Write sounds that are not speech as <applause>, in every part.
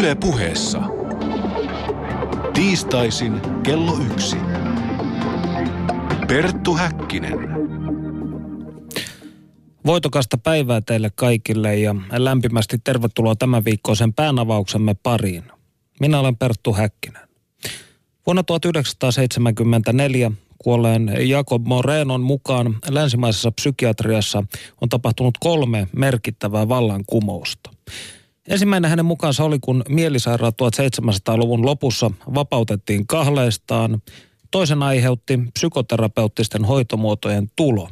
Yle puheessa. Tiistaisin kello yksi. Perttu Häkkinen. Voitokasta päivää teille kaikille ja lämpimästi tervetuloa tämän viikkoisen päänavauksemme pariin. Minä olen Perttu Häkkinen. Vuonna 1974 kuolleen Jakob Morenon mukaan länsimaisessa psykiatriassa on tapahtunut kolme merkittävää vallankumousta. Ensimmäinen hänen mukaansa oli, kun mielisairaat 1700-luvun lopussa vapautettiin kahleistaan. Toisen aiheutti psykoterapeuttisten hoitomuotojen tulo.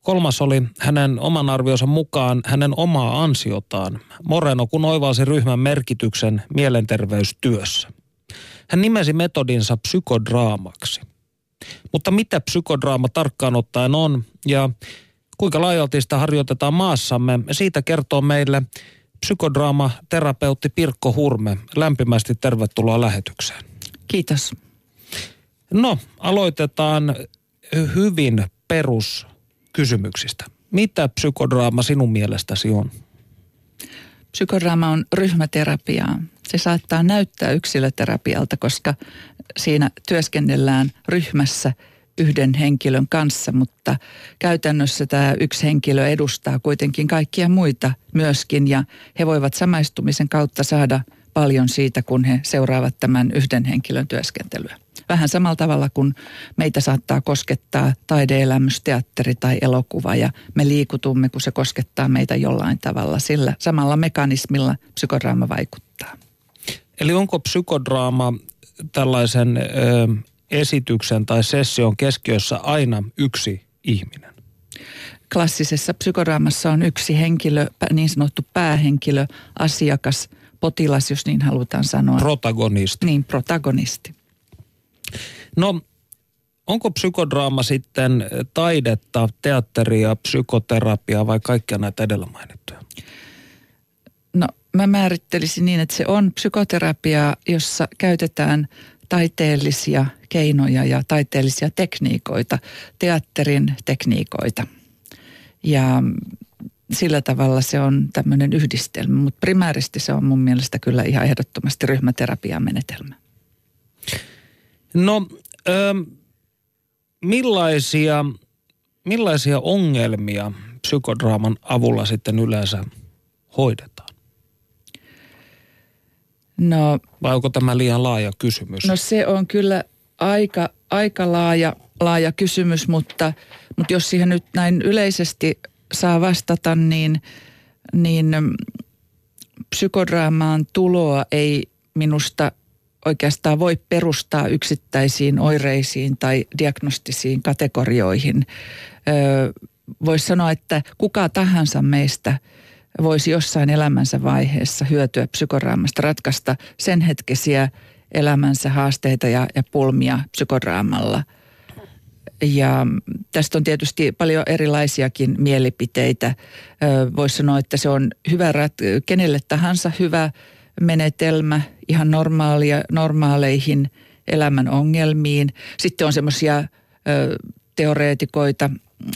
Kolmas oli hänen oman arvionsa mukaan hänen omaa ansiotaan. Moreno kun oivalsi ryhmän merkityksen mielenterveystyössä. Hän nimesi metodinsa psykodraamaksi. Mutta mitä psykodraama tarkkaan ottaen on ja kuinka laajalti sitä harjoitetaan maassamme, siitä kertoo meille psykodraamaterapeutti Pirkko Hurme. Lämpimästi tervetuloa lähetykseen. Kiitos. No, aloitetaan hyvin peruskysymyksistä. Mitä psykodraama sinun mielestäsi on? Psykodraama on ryhmäterapiaa. Se saattaa näyttää yksilöterapialta, koska siinä työskennellään ryhmässä yhden henkilön kanssa, mutta käytännössä tämä yksi henkilö edustaa kuitenkin kaikkia muita myöskin ja he voivat samaistumisen kautta saada paljon siitä, kun he seuraavat tämän yhden henkilön työskentelyä. Vähän samalla tavalla kuin meitä saattaa koskettaa taideelämys, teatteri tai elokuva ja me liikutumme, kun se koskettaa meitä jollain tavalla. Sillä samalla mekanismilla psykodraama vaikuttaa. Eli onko psykodraama tällaisen ö, esityksen tai session keskiössä aina yksi ihminen? Klassisessa psykodraamassa on yksi henkilö, niin sanottu päähenkilö, asiakas, potilas, jos niin halutaan sanoa. Protagonisti. Niin, protagonisti. No, onko psykodraama sitten taidetta, teatteria, psykoterapiaa vai kaikkia näitä edellä mainittuja? No, mä määrittelisin niin, että se on psykoterapiaa, jossa käytetään taiteellisia keinoja ja taiteellisia tekniikoita, teatterin tekniikoita. Ja sillä tavalla se on tämmöinen yhdistelmä, mutta primäärisesti se on mun mielestä kyllä ihan ehdottomasti ryhmäterapian menetelmä. No, ö, millaisia, millaisia ongelmia psykodraaman avulla sitten yleensä hoidetaan? No, Vai onko tämä liian laaja kysymys? no se on kyllä aika, aika laaja, laaja kysymys, mutta, mutta jos siihen nyt näin yleisesti saa vastata, niin, niin mm, psykodraamaan tuloa ei minusta oikeastaan voi perustaa yksittäisiin oireisiin tai diagnostisiin kategorioihin. Voisi sanoa, että kuka tahansa meistä voisi jossain elämänsä vaiheessa hyötyä psykodraamasta, ratkaista sen hetkisiä elämänsä haasteita ja, ja pulmia psykodraamalla. Ja tästä on tietysti paljon erilaisiakin mielipiteitä. Voisi sanoa, että se on hyvä rat- kenelle tahansa hyvä menetelmä ihan normaalia, normaaleihin elämän ongelmiin. Sitten on semmoisia teoreetikoita,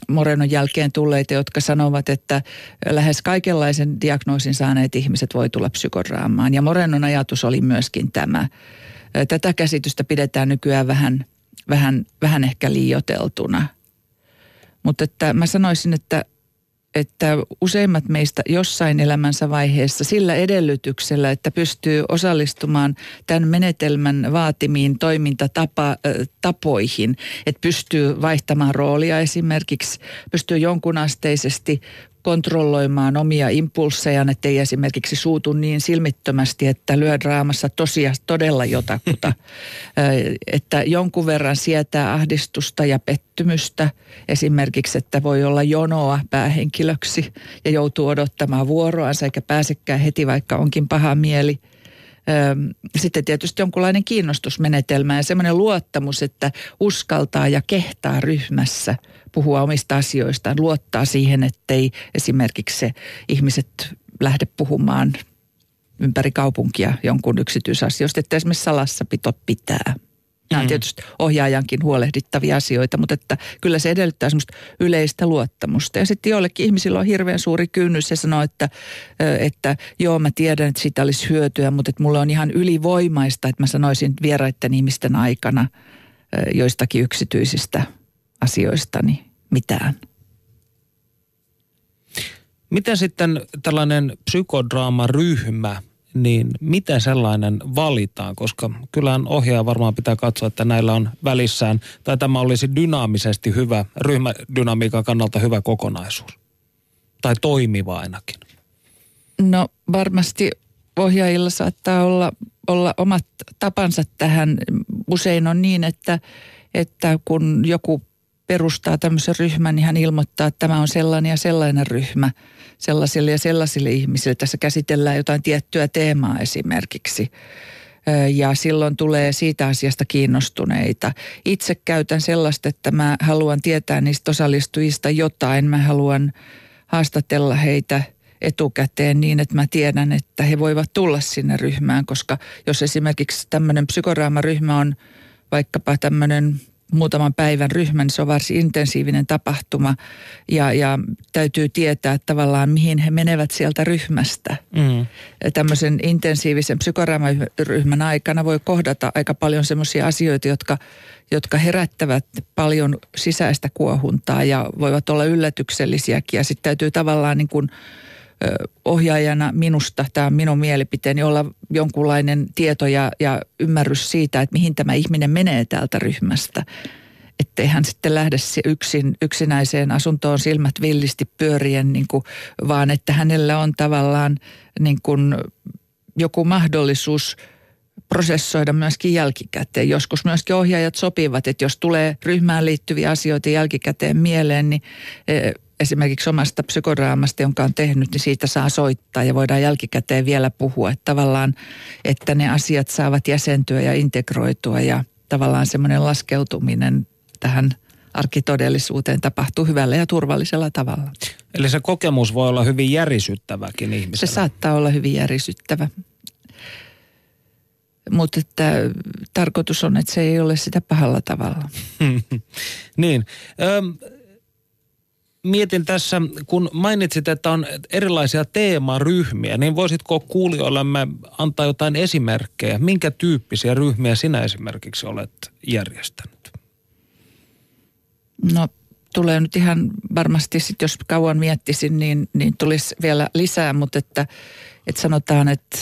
Morenon jälkeen tulleita, jotka sanovat, että lähes kaikenlaisen diagnoosin saaneet ihmiset voi tulla psykodraamaan. Ja Morenon ajatus oli myöskin tämä. Tätä käsitystä pidetään nykyään vähän, vähän, vähän ehkä liioteltuna. Mutta että mä sanoisin, että että useimmat meistä jossain elämänsä vaiheessa sillä edellytyksellä, että pystyy osallistumaan tämän menetelmän vaatimiin toimintatapoihin, että pystyy vaihtamaan roolia esimerkiksi, pystyy jonkunasteisesti kontrolloimaan omia impulsseja, ettei esimerkiksi suutu niin silmittömästi, että lyö draamassa tosiaan todella jotakuta. <laughs> että jonkun verran sietää ahdistusta ja pettymystä. Esimerkiksi, että voi olla jonoa päähenkilöksi ja joutuu odottamaan vuoroansa eikä pääsekään heti, vaikka onkin paha mieli – sitten tietysti jonkunlainen kiinnostusmenetelmä ja semmoinen luottamus, että uskaltaa ja kehtaa ryhmässä puhua omista asioistaan, luottaa siihen, ettei esimerkiksi se ihmiset lähde puhumaan ympäri kaupunkia jonkun yksityisasioista, että esimerkiksi salassapito pitää. Nämä on tietysti ohjaajankin huolehdittavia asioita, mutta että kyllä se edellyttää semmoista yleistä luottamusta. Ja sitten joillekin ihmisillä on hirveän suuri kynnys ja sanoo, että, että joo mä tiedän, että siitä olisi hyötyä, mutta että mulla on ihan ylivoimaista, että mä sanoisin vieraiden ihmisten aikana joistakin yksityisistä asioistani mitään. Miten sitten tällainen psykodraamaryhmä, niin miten sellainen valitaan? Koska kyllähän ohjaaja varmaan pitää katsoa, että näillä on välissään, tai tämä olisi dynaamisesti hyvä, ryhmädynamiikan kannalta hyvä kokonaisuus. Tai toimiva ainakin. No varmasti ohjaajilla saattaa olla, olla omat tapansa tähän. Usein on niin, että, että kun joku perustaa tämmöisen ryhmän, niin hän ilmoittaa, että tämä on sellainen ja sellainen ryhmä – sellaisille ja sellaisille ihmisille. Tässä käsitellään jotain tiettyä teemaa esimerkiksi ja silloin tulee siitä asiasta kiinnostuneita. Itse käytän sellaista, että mä haluan tietää niistä osallistujista jotain. Mä haluan haastatella heitä etukäteen niin, että mä tiedän, että he voivat tulla sinne ryhmään, koska jos esimerkiksi tämmöinen psykoraamaryhmä on vaikkapa tämmöinen muutaman päivän ryhmän, se on varsin intensiivinen tapahtuma ja, ja täytyy tietää tavallaan, mihin he menevät sieltä ryhmästä. Mm. Tämmöisen intensiivisen psykoraamaryhmän aikana voi kohdata aika paljon semmoisia asioita, jotka, jotka herättävät paljon sisäistä kuohuntaa ja voivat olla yllätyksellisiäkin ja sitten täytyy tavallaan niin kuin – ohjaajana minusta, tämä on minun mielipiteeni, olla jonkunlainen tieto ja, ja ymmärrys siitä, että mihin tämä ihminen menee täältä ryhmästä. Ettei hän sitten lähde yksin, yksinäiseen asuntoon silmät villisti pyörien, niin kuin, vaan että hänellä on tavallaan niin kuin joku mahdollisuus prosessoida myöskin jälkikäteen. Joskus myöskin ohjaajat sopivat, että jos tulee ryhmään liittyviä asioita jälkikäteen mieleen, niin esimerkiksi omasta psykodraamasta, jonka on tehnyt, niin siitä saa soittaa ja voidaan jälkikäteen vielä puhua. Että tavallaan, että ne asiat saavat jäsentyä ja integroitua ja tavallaan semmoinen laskeutuminen tähän arkitodellisuuteen tapahtuu hyvällä ja turvallisella tavalla. Eli se kokemus voi olla hyvin järisyttäväkin ihmiselle. Se saattaa olla hyvin järisyttävä. Mutta että tarkoitus on, että se ei ole sitä pahalla tavalla. <laughs> niin. Öm, mietin tässä, kun mainitsit, että on erilaisia teemaryhmiä, niin voisitko kuulijoillemme antaa jotain esimerkkejä? Minkä tyyppisiä ryhmiä sinä esimerkiksi olet järjestänyt? No tulee nyt ihan varmasti, sit jos kauan miettisin, niin, niin tulisi vielä lisää, mutta että, että sanotaan, että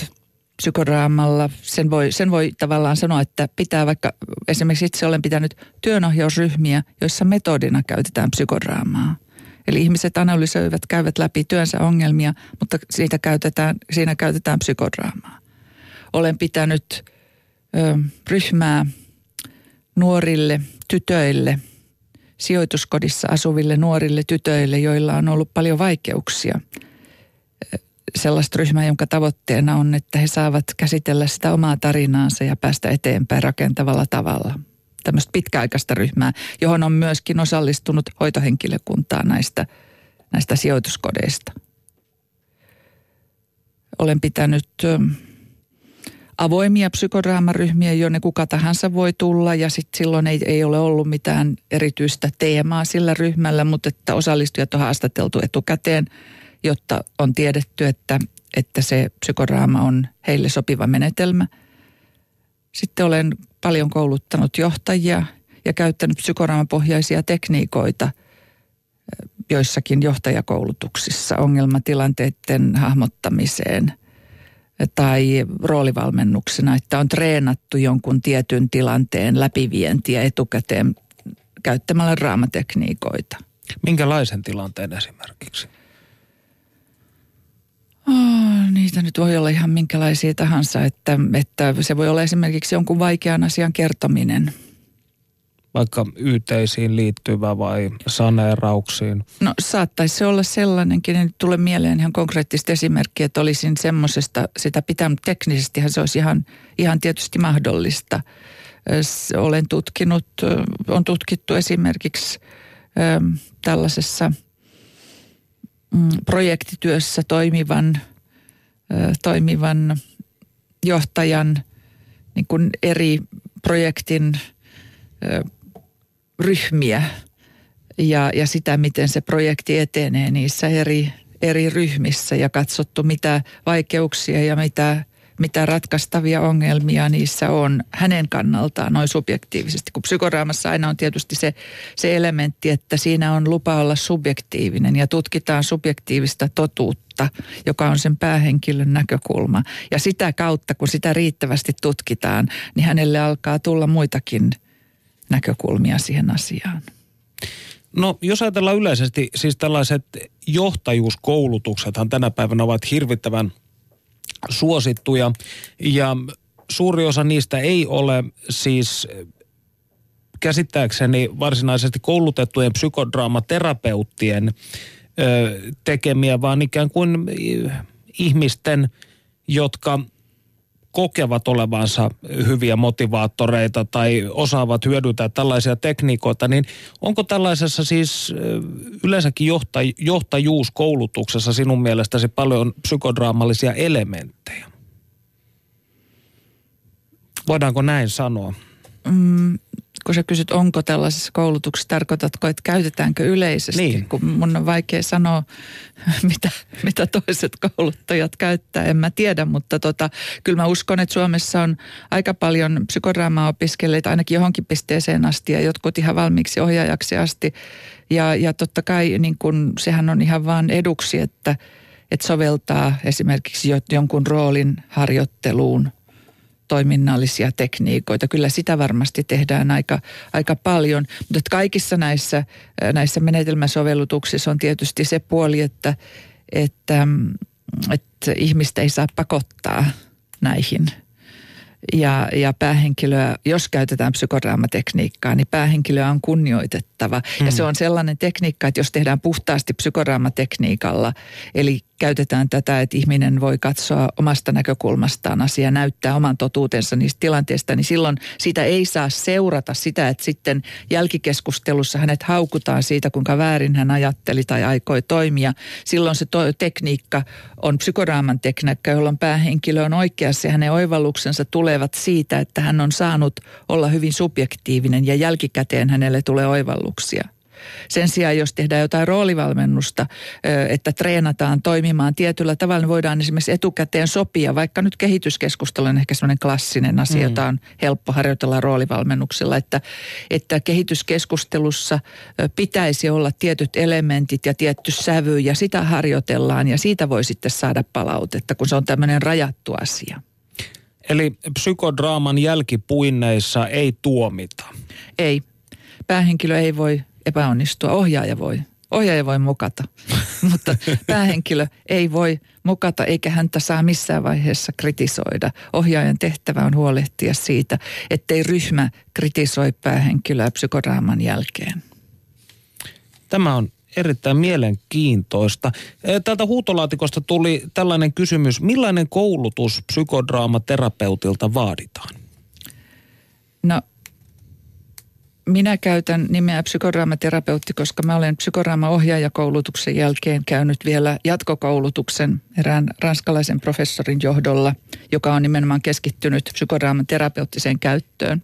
psykodraamalla, sen voi, sen voi tavallaan sanoa, että pitää vaikka, esimerkiksi itse olen pitänyt työnohjausryhmiä, joissa metodina käytetään psykodraamaa. Eli ihmiset analysoivat, käyvät läpi työnsä ongelmia, mutta siitä käytetään, siinä käytetään psykodraamaa. Olen pitänyt ö, ryhmää nuorille tytöille, sijoituskodissa asuville nuorille tytöille, joilla on ollut paljon vaikeuksia. Sellaista ryhmää, jonka tavoitteena on, että he saavat käsitellä sitä omaa tarinaansa ja päästä eteenpäin rakentavalla tavalla – tämmöistä pitkäaikaista ryhmää, johon on myöskin osallistunut hoitohenkilökuntaa näistä, näistä sijoituskodeista. Olen pitänyt avoimia psykodraamaryhmiä, jonne kuka tahansa voi tulla ja sitten silloin ei, ei ole ollut mitään erityistä teemaa sillä ryhmällä, mutta että osallistujat on haastateltu etukäteen, jotta on tiedetty, että, että se psykodraama on heille sopiva menetelmä. Sitten olen paljon kouluttanut johtajia ja käyttänyt psykoraamapohjaisia tekniikoita joissakin johtajakoulutuksissa ongelmatilanteiden hahmottamiseen tai roolivalmennuksena, että on treenattu jonkun tietyn tilanteen läpivientiä etukäteen käyttämällä raamatekniikoita. Minkälaisen tilanteen esimerkiksi? Oh, niitä nyt voi olla ihan minkälaisia tahansa, että, että se voi olla esimerkiksi jonkun vaikean asian kertominen. Vaikka yhteisiin liittyvä vai saneerauksiin? No saattaisi se olla sellainenkin, nyt tulee mieleen ihan konkreettista esimerkkiä, että olisin semmoisesta sitä pitänyt. Teknisestihän se olisi ihan, ihan tietysti mahdollista. Olen tutkinut, on tutkittu esimerkiksi tällaisessa – Mm, projektityössä toimivan, toimivan johtajan niin kuin eri projektin ryhmiä ja, ja sitä, miten se projekti etenee niissä eri, eri ryhmissä ja katsottu, mitä vaikeuksia ja mitä mitä ratkaistavia ongelmia niissä on hänen kannaltaan noin subjektiivisesti. Kun psykoraamassa aina on tietysti se, se elementti, että siinä on lupa olla subjektiivinen ja tutkitaan subjektiivista totuutta, joka on sen päähenkilön näkökulma. Ja sitä kautta, kun sitä riittävästi tutkitaan, niin hänelle alkaa tulla muitakin näkökulmia siihen asiaan. No jos ajatellaan yleisesti, siis tällaiset johtajuuskoulutuksethan tänä päivänä ovat hirvittävän – suosittuja. Ja suuri osa niistä ei ole siis käsittääkseni varsinaisesti koulutettujen psykodraamaterapeuttien tekemiä, vaan ikään kuin ihmisten, jotka kokevat olevansa hyviä motivaattoreita tai osaavat hyödyntää tällaisia tekniikoita, niin onko tällaisessa siis yleensäkin johtaj- johtajuuskoulutuksessa sinun mielestäsi paljon psykodraamallisia elementtejä? Voidaanko näin sanoa? Mm, kun sä kysyt, onko tällaisessa koulutuksessa, tarkoitatko, että käytetäänkö yleisesti? Niin. Kun mun on vaikea sanoa, <laughs> mitä, mitä toiset kouluttajat käyttää, en mä tiedä, mutta tota, kyllä mä uskon, että Suomessa on aika paljon psykodraamaa opiskelijoita ainakin johonkin pisteeseen asti ja jotkut ihan valmiiksi ohjaajaksi asti. Ja, ja totta kai niin kun, sehän on ihan vaan eduksi, että, että soveltaa esimerkiksi jonkun roolin harjoitteluun – toiminnallisia tekniikoita. Kyllä sitä varmasti tehdään aika, aika paljon, mutta kaikissa näissä, näissä menetelmäsovellutuksissa on tietysti se puoli, että, että, että ihmistä ei saa pakottaa näihin – ja, ja päähenkilöä, jos käytetään psykodraamatekniikkaa, niin päähenkilöä on kunnioitettava. Mm. Ja se on sellainen tekniikka, että jos tehdään puhtaasti psykodraamatekniikalla, eli käytetään tätä, että ihminen voi katsoa omasta näkökulmastaan asiaa, näyttää oman totuutensa niistä tilanteista, niin silloin sitä ei saa seurata sitä, että sitten jälkikeskustelussa hänet haukutaan siitä, kuinka väärin hän ajatteli tai aikoi toimia. Silloin se to- tekniikka on psykoraaman tekniikka, jolloin päähenkilö on oikeassa ja hänen oivalluksensa tulevat siitä, että hän on saanut olla hyvin subjektiivinen ja jälkikäteen hänelle tulee oivalluksia. Sen sijaan, jos tehdään jotain roolivalmennusta, että treenataan toimimaan tietyllä tavalla, niin voidaan esimerkiksi etukäteen sopia, vaikka nyt kehityskeskustelu on ehkä sellainen klassinen asia, mm. jota on helppo harjoitella roolivalmennuksella, että, että kehityskeskustelussa pitäisi olla tietyt elementit ja tietty sävy ja sitä harjoitellaan ja siitä voi sitten saada palautetta, kun se on tämmöinen rajattu asia. Eli psykodraaman jälkipuinneissa ei tuomita? Ei. Päähenkilö ei voi epäonnistua. Ohjaaja voi. Ohjaaja voi mukata, <laughs> mutta päähenkilö ei voi mukata eikä häntä saa missään vaiheessa kritisoida. Ohjaajan tehtävä on huolehtia siitä, ettei ryhmä kritisoi päähenkilöä psykodraaman jälkeen. Tämä on erittäin mielenkiintoista. Tältä huutolaatikosta tuli tällainen kysymys. Millainen koulutus psykodraamaterapeutilta vaaditaan? No minä käytän nimeä psykodraamaterapeutti, koska mä olen psykodraamaohjaajakoulutuksen jälkeen käynyt vielä jatkokoulutuksen erään ranskalaisen professorin johdolla, joka on nimenomaan keskittynyt psykodraamaterapeuttiseen käyttöön.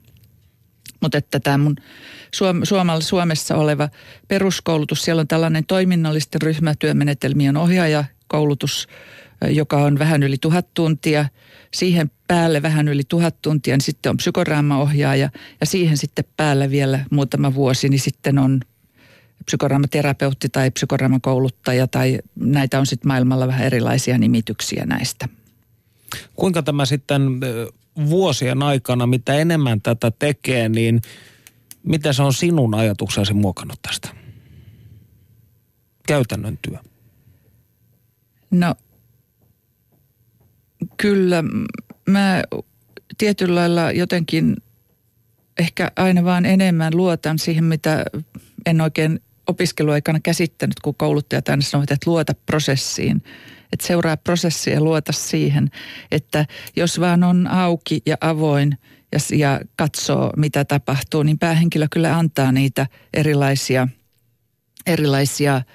Mutta että tämä mun Suom- Suomessa oleva peruskoulutus, siellä on tällainen toiminnallisten ryhmätyömenetelmien ohjaajakoulutus, joka on vähän yli tuhat tuntia – siihen päälle vähän yli tuhat tuntia, niin sitten on psykoraamaohjaaja ja siihen sitten päälle vielä muutama vuosi, niin sitten on psykoraamaterapeutti tai psykoraamakouluttaja tai näitä on sitten maailmalla vähän erilaisia nimityksiä näistä. Kuinka tämä sitten vuosien aikana, mitä enemmän tätä tekee, niin mitä se on sinun ajatuksesi muokannut tästä? Käytännön työ. No Kyllä, mä tietyllä lailla jotenkin ehkä aina vaan enemmän luotan siihen, mitä en oikein opiskeluaikana käsittänyt, kun kouluttajat aina sanoivat, että luota prosessiin. Että seuraa prosessia ja luota siihen, että jos vaan on auki ja avoin ja, ja katsoo, mitä tapahtuu, niin päähenkilö kyllä antaa niitä erilaisia, erilaisia –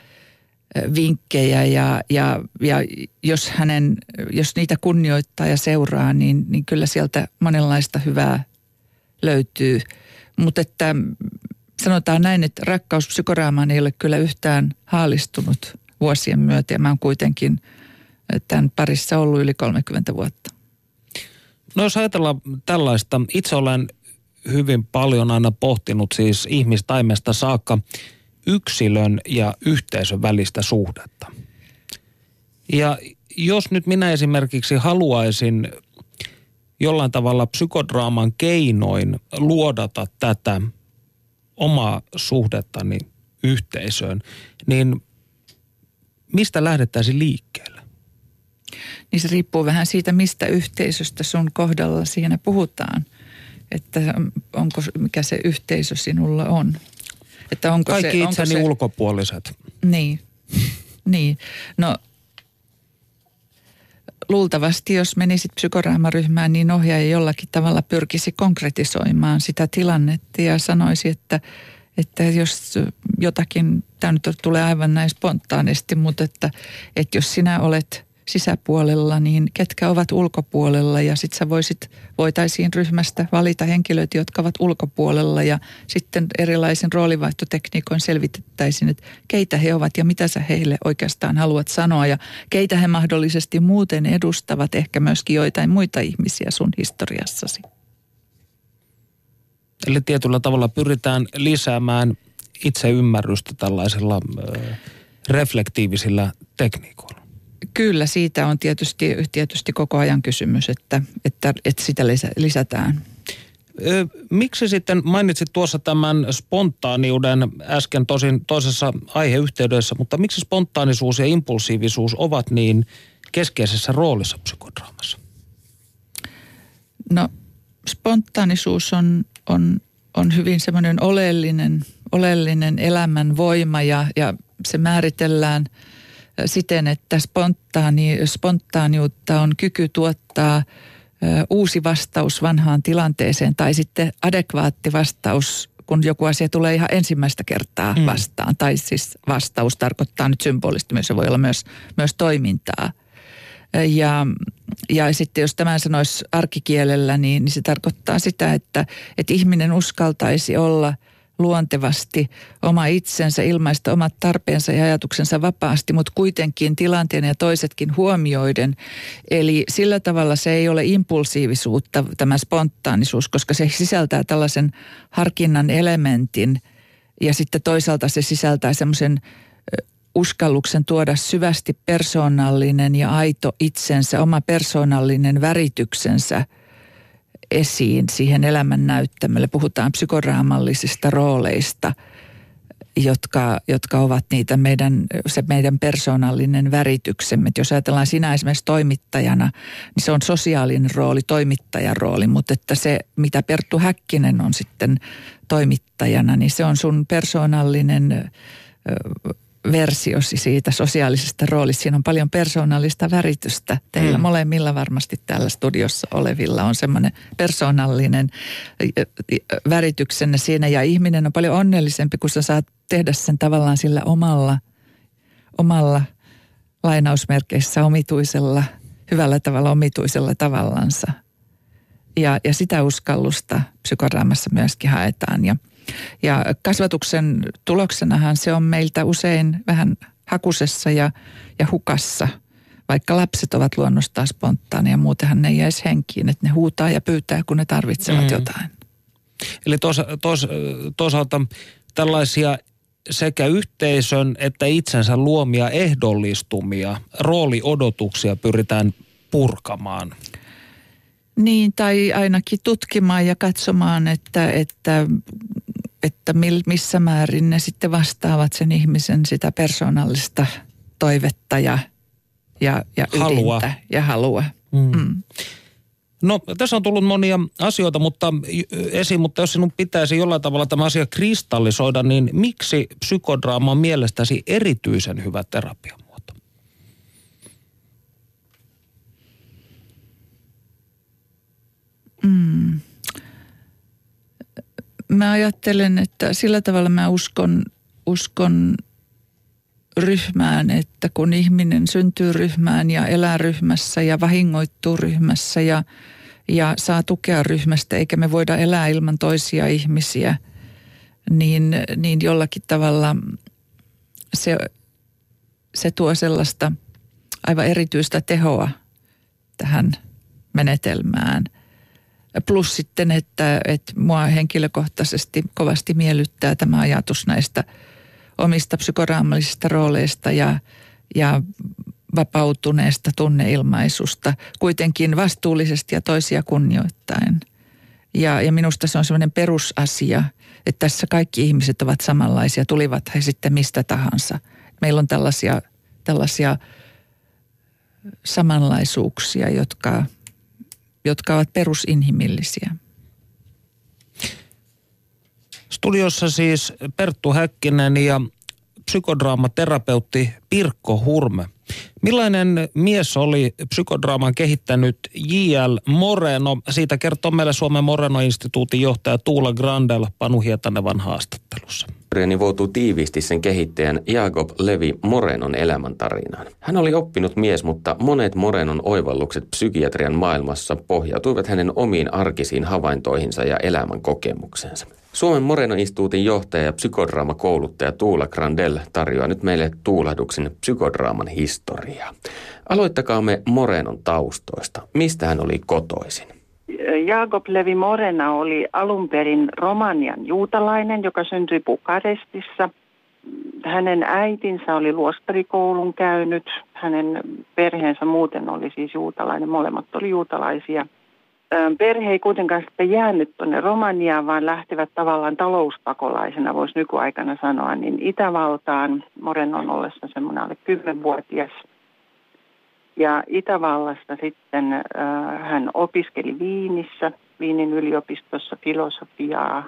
vinkkejä ja, ja, ja jos, hänen, jos niitä kunnioittaa ja seuraa, niin, niin kyllä sieltä monenlaista hyvää löytyy. Mutta että sanotaan näin, että rakkaus psykoraamaan ei ole kyllä yhtään haalistunut vuosien myötä ja mä oon kuitenkin tämän parissa ollut yli 30 vuotta. No jos ajatellaan tällaista, itse olen hyvin paljon aina pohtinut siis ihmistaimesta saakka yksilön ja yhteisön välistä suhdetta. Ja jos nyt minä esimerkiksi haluaisin jollain tavalla psykodraaman keinoin luodata tätä omaa suhdettani yhteisöön, niin mistä lähdettäisiin liikkeelle? Niin se riippuu vähän siitä, mistä yhteisöstä sun kohdalla siinä puhutaan. Että onko, mikä se yhteisö sinulla on. Että onko Kaikki se, onko itseni se, ulkopuoliset. Niin, <laughs> niin. No luultavasti, jos menisit psykoraamaryhmään, niin ohjaaja jollakin tavalla pyrkisi konkretisoimaan sitä tilannetta ja sanoisi, että, että jos jotakin, tämä nyt tulee aivan näin spontaanisti, mutta että, että jos sinä olet sisäpuolella, niin ketkä ovat ulkopuolella ja sitten sä voisit, voitaisiin ryhmästä valita henkilöitä, jotka ovat ulkopuolella ja sitten erilaisin roolivaihtotekniikoin selvitettäisiin, että keitä he ovat ja mitä sä heille oikeastaan haluat sanoa ja keitä he mahdollisesti muuten edustavat, ehkä myöskin joitain muita ihmisiä sun historiassasi. Eli tietyllä tavalla pyritään lisäämään itseymmärrystä tällaisilla ö, reflektiivisillä tekniikoilla. Kyllä, siitä on tietysti, tietysti koko ajan kysymys, että, että, että sitä lisätään. Miksi sitten mainitsit tuossa tämän spontaaniuden äsken tosin toisessa aiheyhteydessä, mutta miksi spontaanisuus ja impulsiivisuus ovat niin keskeisessä roolissa psykodraamassa? No spontaanisuus on, on, on hyvin semmoinen oleellinen, oleellinen elämän voima ja, ja se määritellään – siten, että spontaani, spontaaniutta on kyky tuottaa uusi vastaus vanhaan tilanteeseen tai sitten adekvaatti vastaus, kun joku asia tulee ihan ensimmäistä kertaa mm. vastaan. Tai siis vastaus tarkoittaa nyt symbolisesti myös, se voi olla myös, myös toimintaa. Ja, ja sitten jos tämän sanoisi arkikielellä, niin, niin se tarkoittaa sitä, että, että ihminen uskaltaisi olla – luontevasti oma itsensä, ilmaista omat tarpeensa ja ajatuksensa vapaasti, mutta kuitenkin tilanteen ja toisetkin huomioiden. Eli sillä tavalla se ei ole impulsiivisuutta, tämä spontaanisuus, koska se sisältää tällaisen harkinnan elementin ja sitten toisaalta se sisältää semmoisen uskalluksen tuoda syvästi persoonallinen ja aito itsensä, oma persoonallinen värityksensä – esiin siihen elämän näyttämölle. Puhutaan psykoraamallisista rooleista, jotka, jotka ovat niitä meidän, se meidän persoonallinen värityksemme. Et jos ajatellaan sinä esimerkiksi toimittajana, niin se on sosiaalinen rooli, toimittajan rooli, mutta että se, mitä Perttu Häkkinen on sitten toimittajana, niin se on sun persoonallinen versiosi siitä sosiaalisesta roolista. Siinä on paljon persoonallista väritystä. Teillä mm. molemmilla varmasti täällä studiossa olevilla on semmoinen persoonallinen värityksenne siinä. Ja ihminen on paljon onnellisempi, kun sä saat tehdä sen tavallaan sillä omalla, omalla lainausmerkeissä omituisella, hyvällä tavalla omituisella tavallansa. Ja, ja sitä uskallusta psykodraamassa myöskin haetaan. Ja ja kasvatuksen tuloksenahan se on meiltä usein vähän hakusessa ja, ja hukassa, vaikka lapset ovat luonnostaan spontaaneja, muutenhan ne ei jäisi henkiin, että ne huutaa ja pyytää, kun ne tarvitsevat mm. jotain. Eli toisa, tois, toisaalta tällaisia sekä yhteisön että itsensä luomia ehdollistumia, rooliodotuksia pyritään purkamaan. Niin, tai ainakin tutkimaan ja katsomaan, että, että että missä määrin ne sitten vastaavat sen ihmisen sitä persoonallista toivetta ja, ja, ja halua. Ydintä ja halua. Mm. Mm. No tässä on tullut monia asioita mutta, esiin, mutta jos sinun pitäisi jollain tavalla tämä asia kristallisoida, niin miksi psykodraama on mielestäsi erityisen hyvä terapiamuoto? Mm mä ajattelen, että sillä tavalla mä uskon, uskon ryhmään, että kun ihminen syntyy ryhmään ja elää ryhmässä ja vahingoittuu ryhmässä ja, ja saa tukea ryhmästä, eikä me voida elää ilman toisia ihmisiä, niin, niin jollakin tavalla se, se tuo sellaista aivan erityistä tehoa tähän menetelmään. Plus sitten, että, että mua henkilökohtaisesti kovasti miellyttää tämä ajatus näistä omista psykoraamallisista rooleista ja, ja vapautuneesta tunneilmaisusta, kuitenkin vastuullisesti ja toisia kunnioittain. Ja, ja minusta se on sellainen perusasia, että tässä kaikki ihmiset ovat samanlaisia, tulivat he sitten mistä tahansa. Meillä on tällaisia, tällaisia samanlaisuuksia, jotka, jotka ovat perusinhimillisiä. Studiossa siis Perttu Häkkinen ja psykodraamaterapeutti Pirkko Hurme. Millainen mies oli psykodraaman kehittänyt J.L. Moreno? Siitä kertoo meille Suomen Moreno-instituutin johtaja Tuula Grandel Panu Hietanevan haastattelussa. Historia nivoutuu tiiviisti sen kehittäjän Jakob Levi Morenon elämäntarinaan. Hän oli oppinut mies, mutta monet Morenon oivallukset psykiatrian maailmassa pohjautuivat hänen omiin arkisiin havaintoihinsa ja elämän kokemuksensa. Suomen Moreno-instituutin johtaja ja psykodraamakouluttaja Tuula Grandel tarjoaa nyt meille tuulahduksen psykodraaman historiaa. Aloittakaamme Morenon taustoista. Mistä hän oli kotoisin? Jakob Levi Morena oli alun perin Romanian juutalainen, joka syntyi Bukarestissa. Hänen äitinsä oli luostarikoulun käynyt. Hänen perheensä muuten oli siis juutalainen. Molemmat oli juutalaisia. Perhe ei kuitenkaan sitten jäänyt tuonne Romaniaan, vaan lähtivät tavallaan talouspakolaisena, voisi nykyaikana sanoa, niin Itävaltaan. Morenon ollessa semmoinen alle 10-vuotias – ja Itävallasta sitten äh, hän opiskeli Viinissä, Viinin yliopistossa filosofiaa,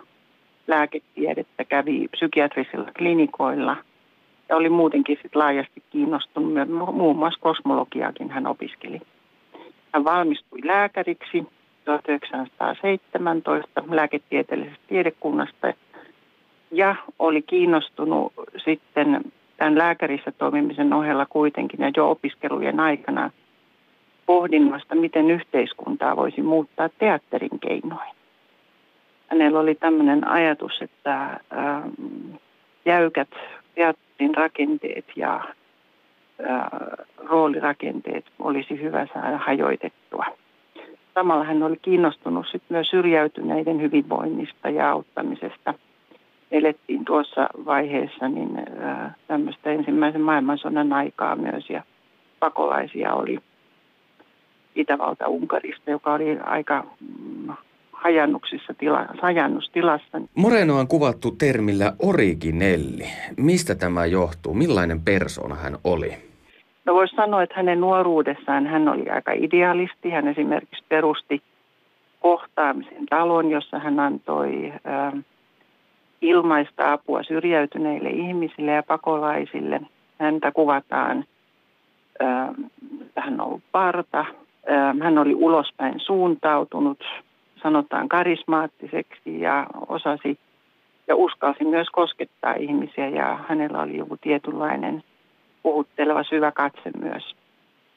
lääketiedettä, kävi psykiatrisilla klinikoilla ja oli muutenkin sit laajasti kiinnostunut, muun muassa kosmologiaakin hän opiskeli. Hän valmistui lääkäriksi 1917 lääketieteellisestä tiedekunnasta ja oli kiinnostunut sitten tämän lääkärissä toimimisen ohella kuitenkin ja jo opiskelujen aikana pohdinnasta, miten yhteiskuntaa voisi muuttaa teatterin keinoin. Hänellä oli tämmöinen ajatus, että ähm, jäykät teatterin rakenteet ja äh, roolirakenteet olisi hyvä saada hajoitettua. Samalla hän oli kiinnostunut sit myös syrjäytyneiden hyvinvoinnista ja auttamisesta – elettiin tuossa vaiheessa niin tämmöistä ensimmäisen maailmansodan aikaa myös ja pakolaisia oli Itävalta-Unkarista, joka oli aika mm, hajannuksissa tila, hajannustilassa. Moreno on kuvattu termillä originelli. Mistä tämä johtuu? Millainen persona hän oli? No voisi sanoa, että hänen nuoruudessaan hän oli aika idealisti. Hän esimerkiksi perusti kohtaamisen talon, jossa hän antoi äh, ilmaista apua syrjäytyneille ihmisille ja pakolaisille. Häntä kuvataan, hän on ollut parta, hän oli ulospäin suuntautunut, sanotaan karismaattiseksi ja osasi ja uskalsi myös koskettaa ihmisiä ja hänellä oli joku tietynlainen puhutteleva syvä katse myös.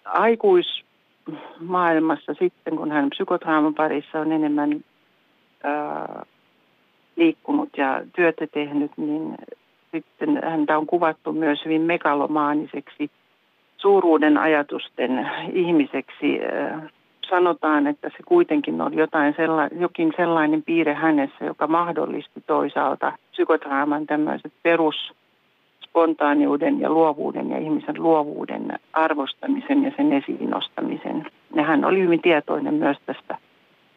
Aikuismaailmassa sitten, kun hän psykotrauman parissa on enemmän liikkunut ja työtä tehnyt, niin sitten häntä on kuvattu myös hyvin megalomaaniseksi suuruuden ajatusten ihmiseksi. Sanotaan, että se kuitenkin oli jotain sella- jokin sellainen piirre hänessä, joka mahdollisti toisaalta psykotraaman tämmöiset perus spontaaniuden ja luovuuden ja ihmisen luovuuden arvostamisen ja sen esiin nostamisen. Ja hän oli hyvin tietoinen myös tästä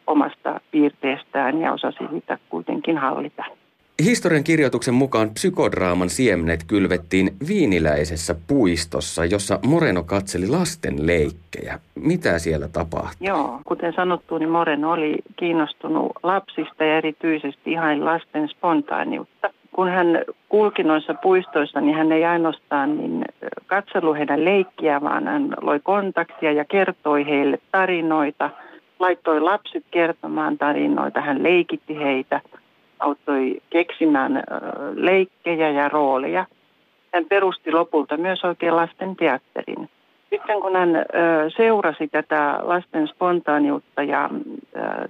omasta piirteestään ja osasi sitä kuitenkin hallita. Historian kirjoituksen mukaan psykodraaman siemenet kylvettiin viiniläisessä puistossa, jossa Moreno katseli lasten leikkejä. Mitä siellä tapahtui? Joo, kuten sanottu, niin Moreno oli kiinnostunut lapsista ja erityisesti ihan lasten spontaaniutta. Kun hän kulki noissa puistoissa, niin hän ei ainoastaan niin katsellut heidän leikkiä, vaan hän loi kontaktia ja kertoi heille tarinoita – laittoi lapset kertomaan tarinoita, hän leikitti heitä, auttoi keksimään leikkejä ja rooleja. Hän perusti lopulta myös oikein lasten teatterin. Sitten kun hän seurasi tätä lasten spontaaniutta ja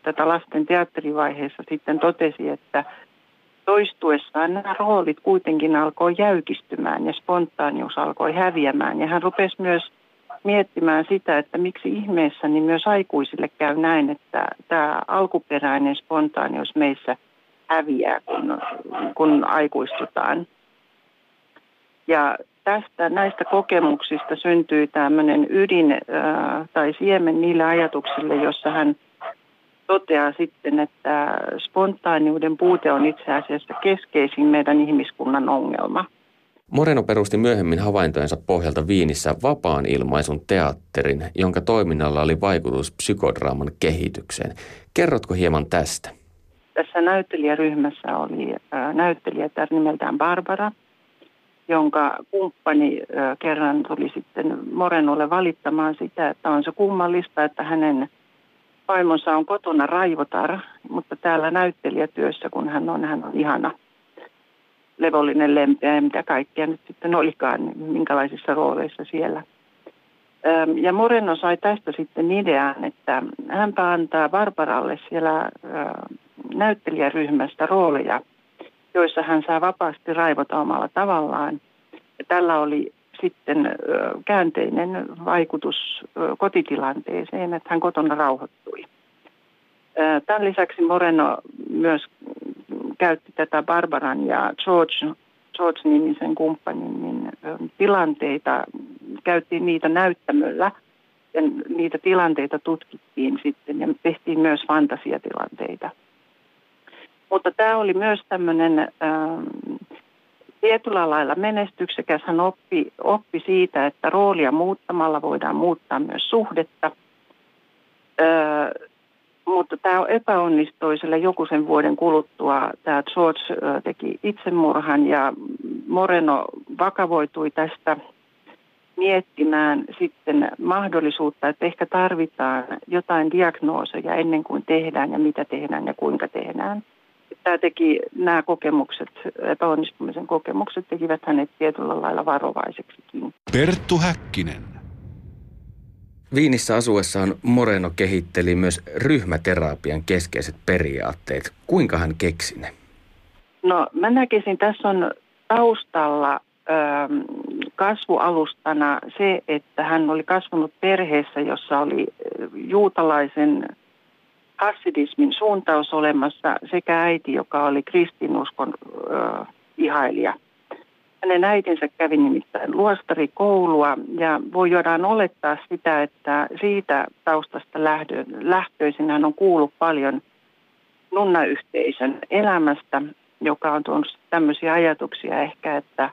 tätä lasten teatterivaiheessa sitten totesi, että toistuessaan nämä roolit kuitenkin alkoi jäykistymään ja spontaanius alkoi häviämään. Ja hän rupesi myös miettimään sitä, että miksi ihmeessä niin myös aikuisille käy näin, että tämä alkuperäinen spontaanius meissä häviää, kun, kun aikuistutaan. Ja tästä näistä kokemuksista syntyi tämmöinen ydin äh, tai siemen niille ajatuksille, jossa hän toteaa sitten, että spontaaniuden puute on itse asiassa keskeisin meidän ihmiskunnan ongelma. Moreno perusti myöhemmin havaintojensa pohjalta Viinissä vapaan ilmaisun teatterin, jonka toiminnalla oli vaikutus psykodraaman kehitykseen. Kerrotko hieman tästä? Tässä näyttelijäryhmässä oli näyttelijä nimeltään Barbara, jonka kumppani kerran tuli sitten Morenolle valittamaan sitä, että on se kummallista, että hänen vaimonsa on kotona raivotar, mutta täällä näyttelijätyössä, kun hän on, hän on ihana, levollinen, lempeä ja mitä kaikkea nyt sitten olikaan, minkälaisissa rooleissa siellä. Ja Moreno sai tästä sitten idean, että hänpä antaa Barbaralle siellä näyttelijäryhmästä rooleja, joissa hän saa vapaasti raivota omalla tavallaan. Ja tällä oli sitten käänteinen vaikutus kotitilanteeseen, että hän kotona rauhoittui. Tämän lisäksi Moreno myös käytti tätä Barbaran ja George, George-nimisen kumppanin niin, tilanteita, käytiin niitä näyttämöllä ja niitä tilanteita tutkittiin sitten ja tehtiin myös fantasiatilanteita. Mutta tämä oli myös tämmöinen ähm, tietyllä lailla menestyksekäs. Hän oppi, oppi siitä, että roolia muuttamalla voidaan muuttaa myös suhdetta. Öö, mutta tämä epäonnistui sille joku sen vuoden kuluttua. Tämä George teki itsemurhan ja Moreno vakavoitui tästä miettimään sitten mahdollisuutta, että ehkä tarvitaan jotain diagnooseja ennen kuin tehdään ja mitä tehdään ja kuinka tehdään tämä teki, nämä kokemukset, epäonnistumisen kokemukset tekivät hänet tietyllä lailla varovaiseksikin. Perttu Häkkinen. Viinissä asuessaan Moreno kehitteli myös ryhmäterapian keskeiset periaatteet. Kuinka hän keksi ne? No mä näkisin, tässä on taustalla kasvualustana se, että hän oli kasvanut perheessä, jossa oli juutalaisen hassidismin suuntaus olemassa sekä äiti, joka oli kristinuskon äh, ihailija. Hänen äitinsä kävi nimittäin luostarikoulua ja voidaan olettaa sitä, että siitä taustasta lähtöisin hän on kuullut paljon nunnayhteisön elämästä, joka on tuonut tämmöisiä ajatuksia ehkä, että,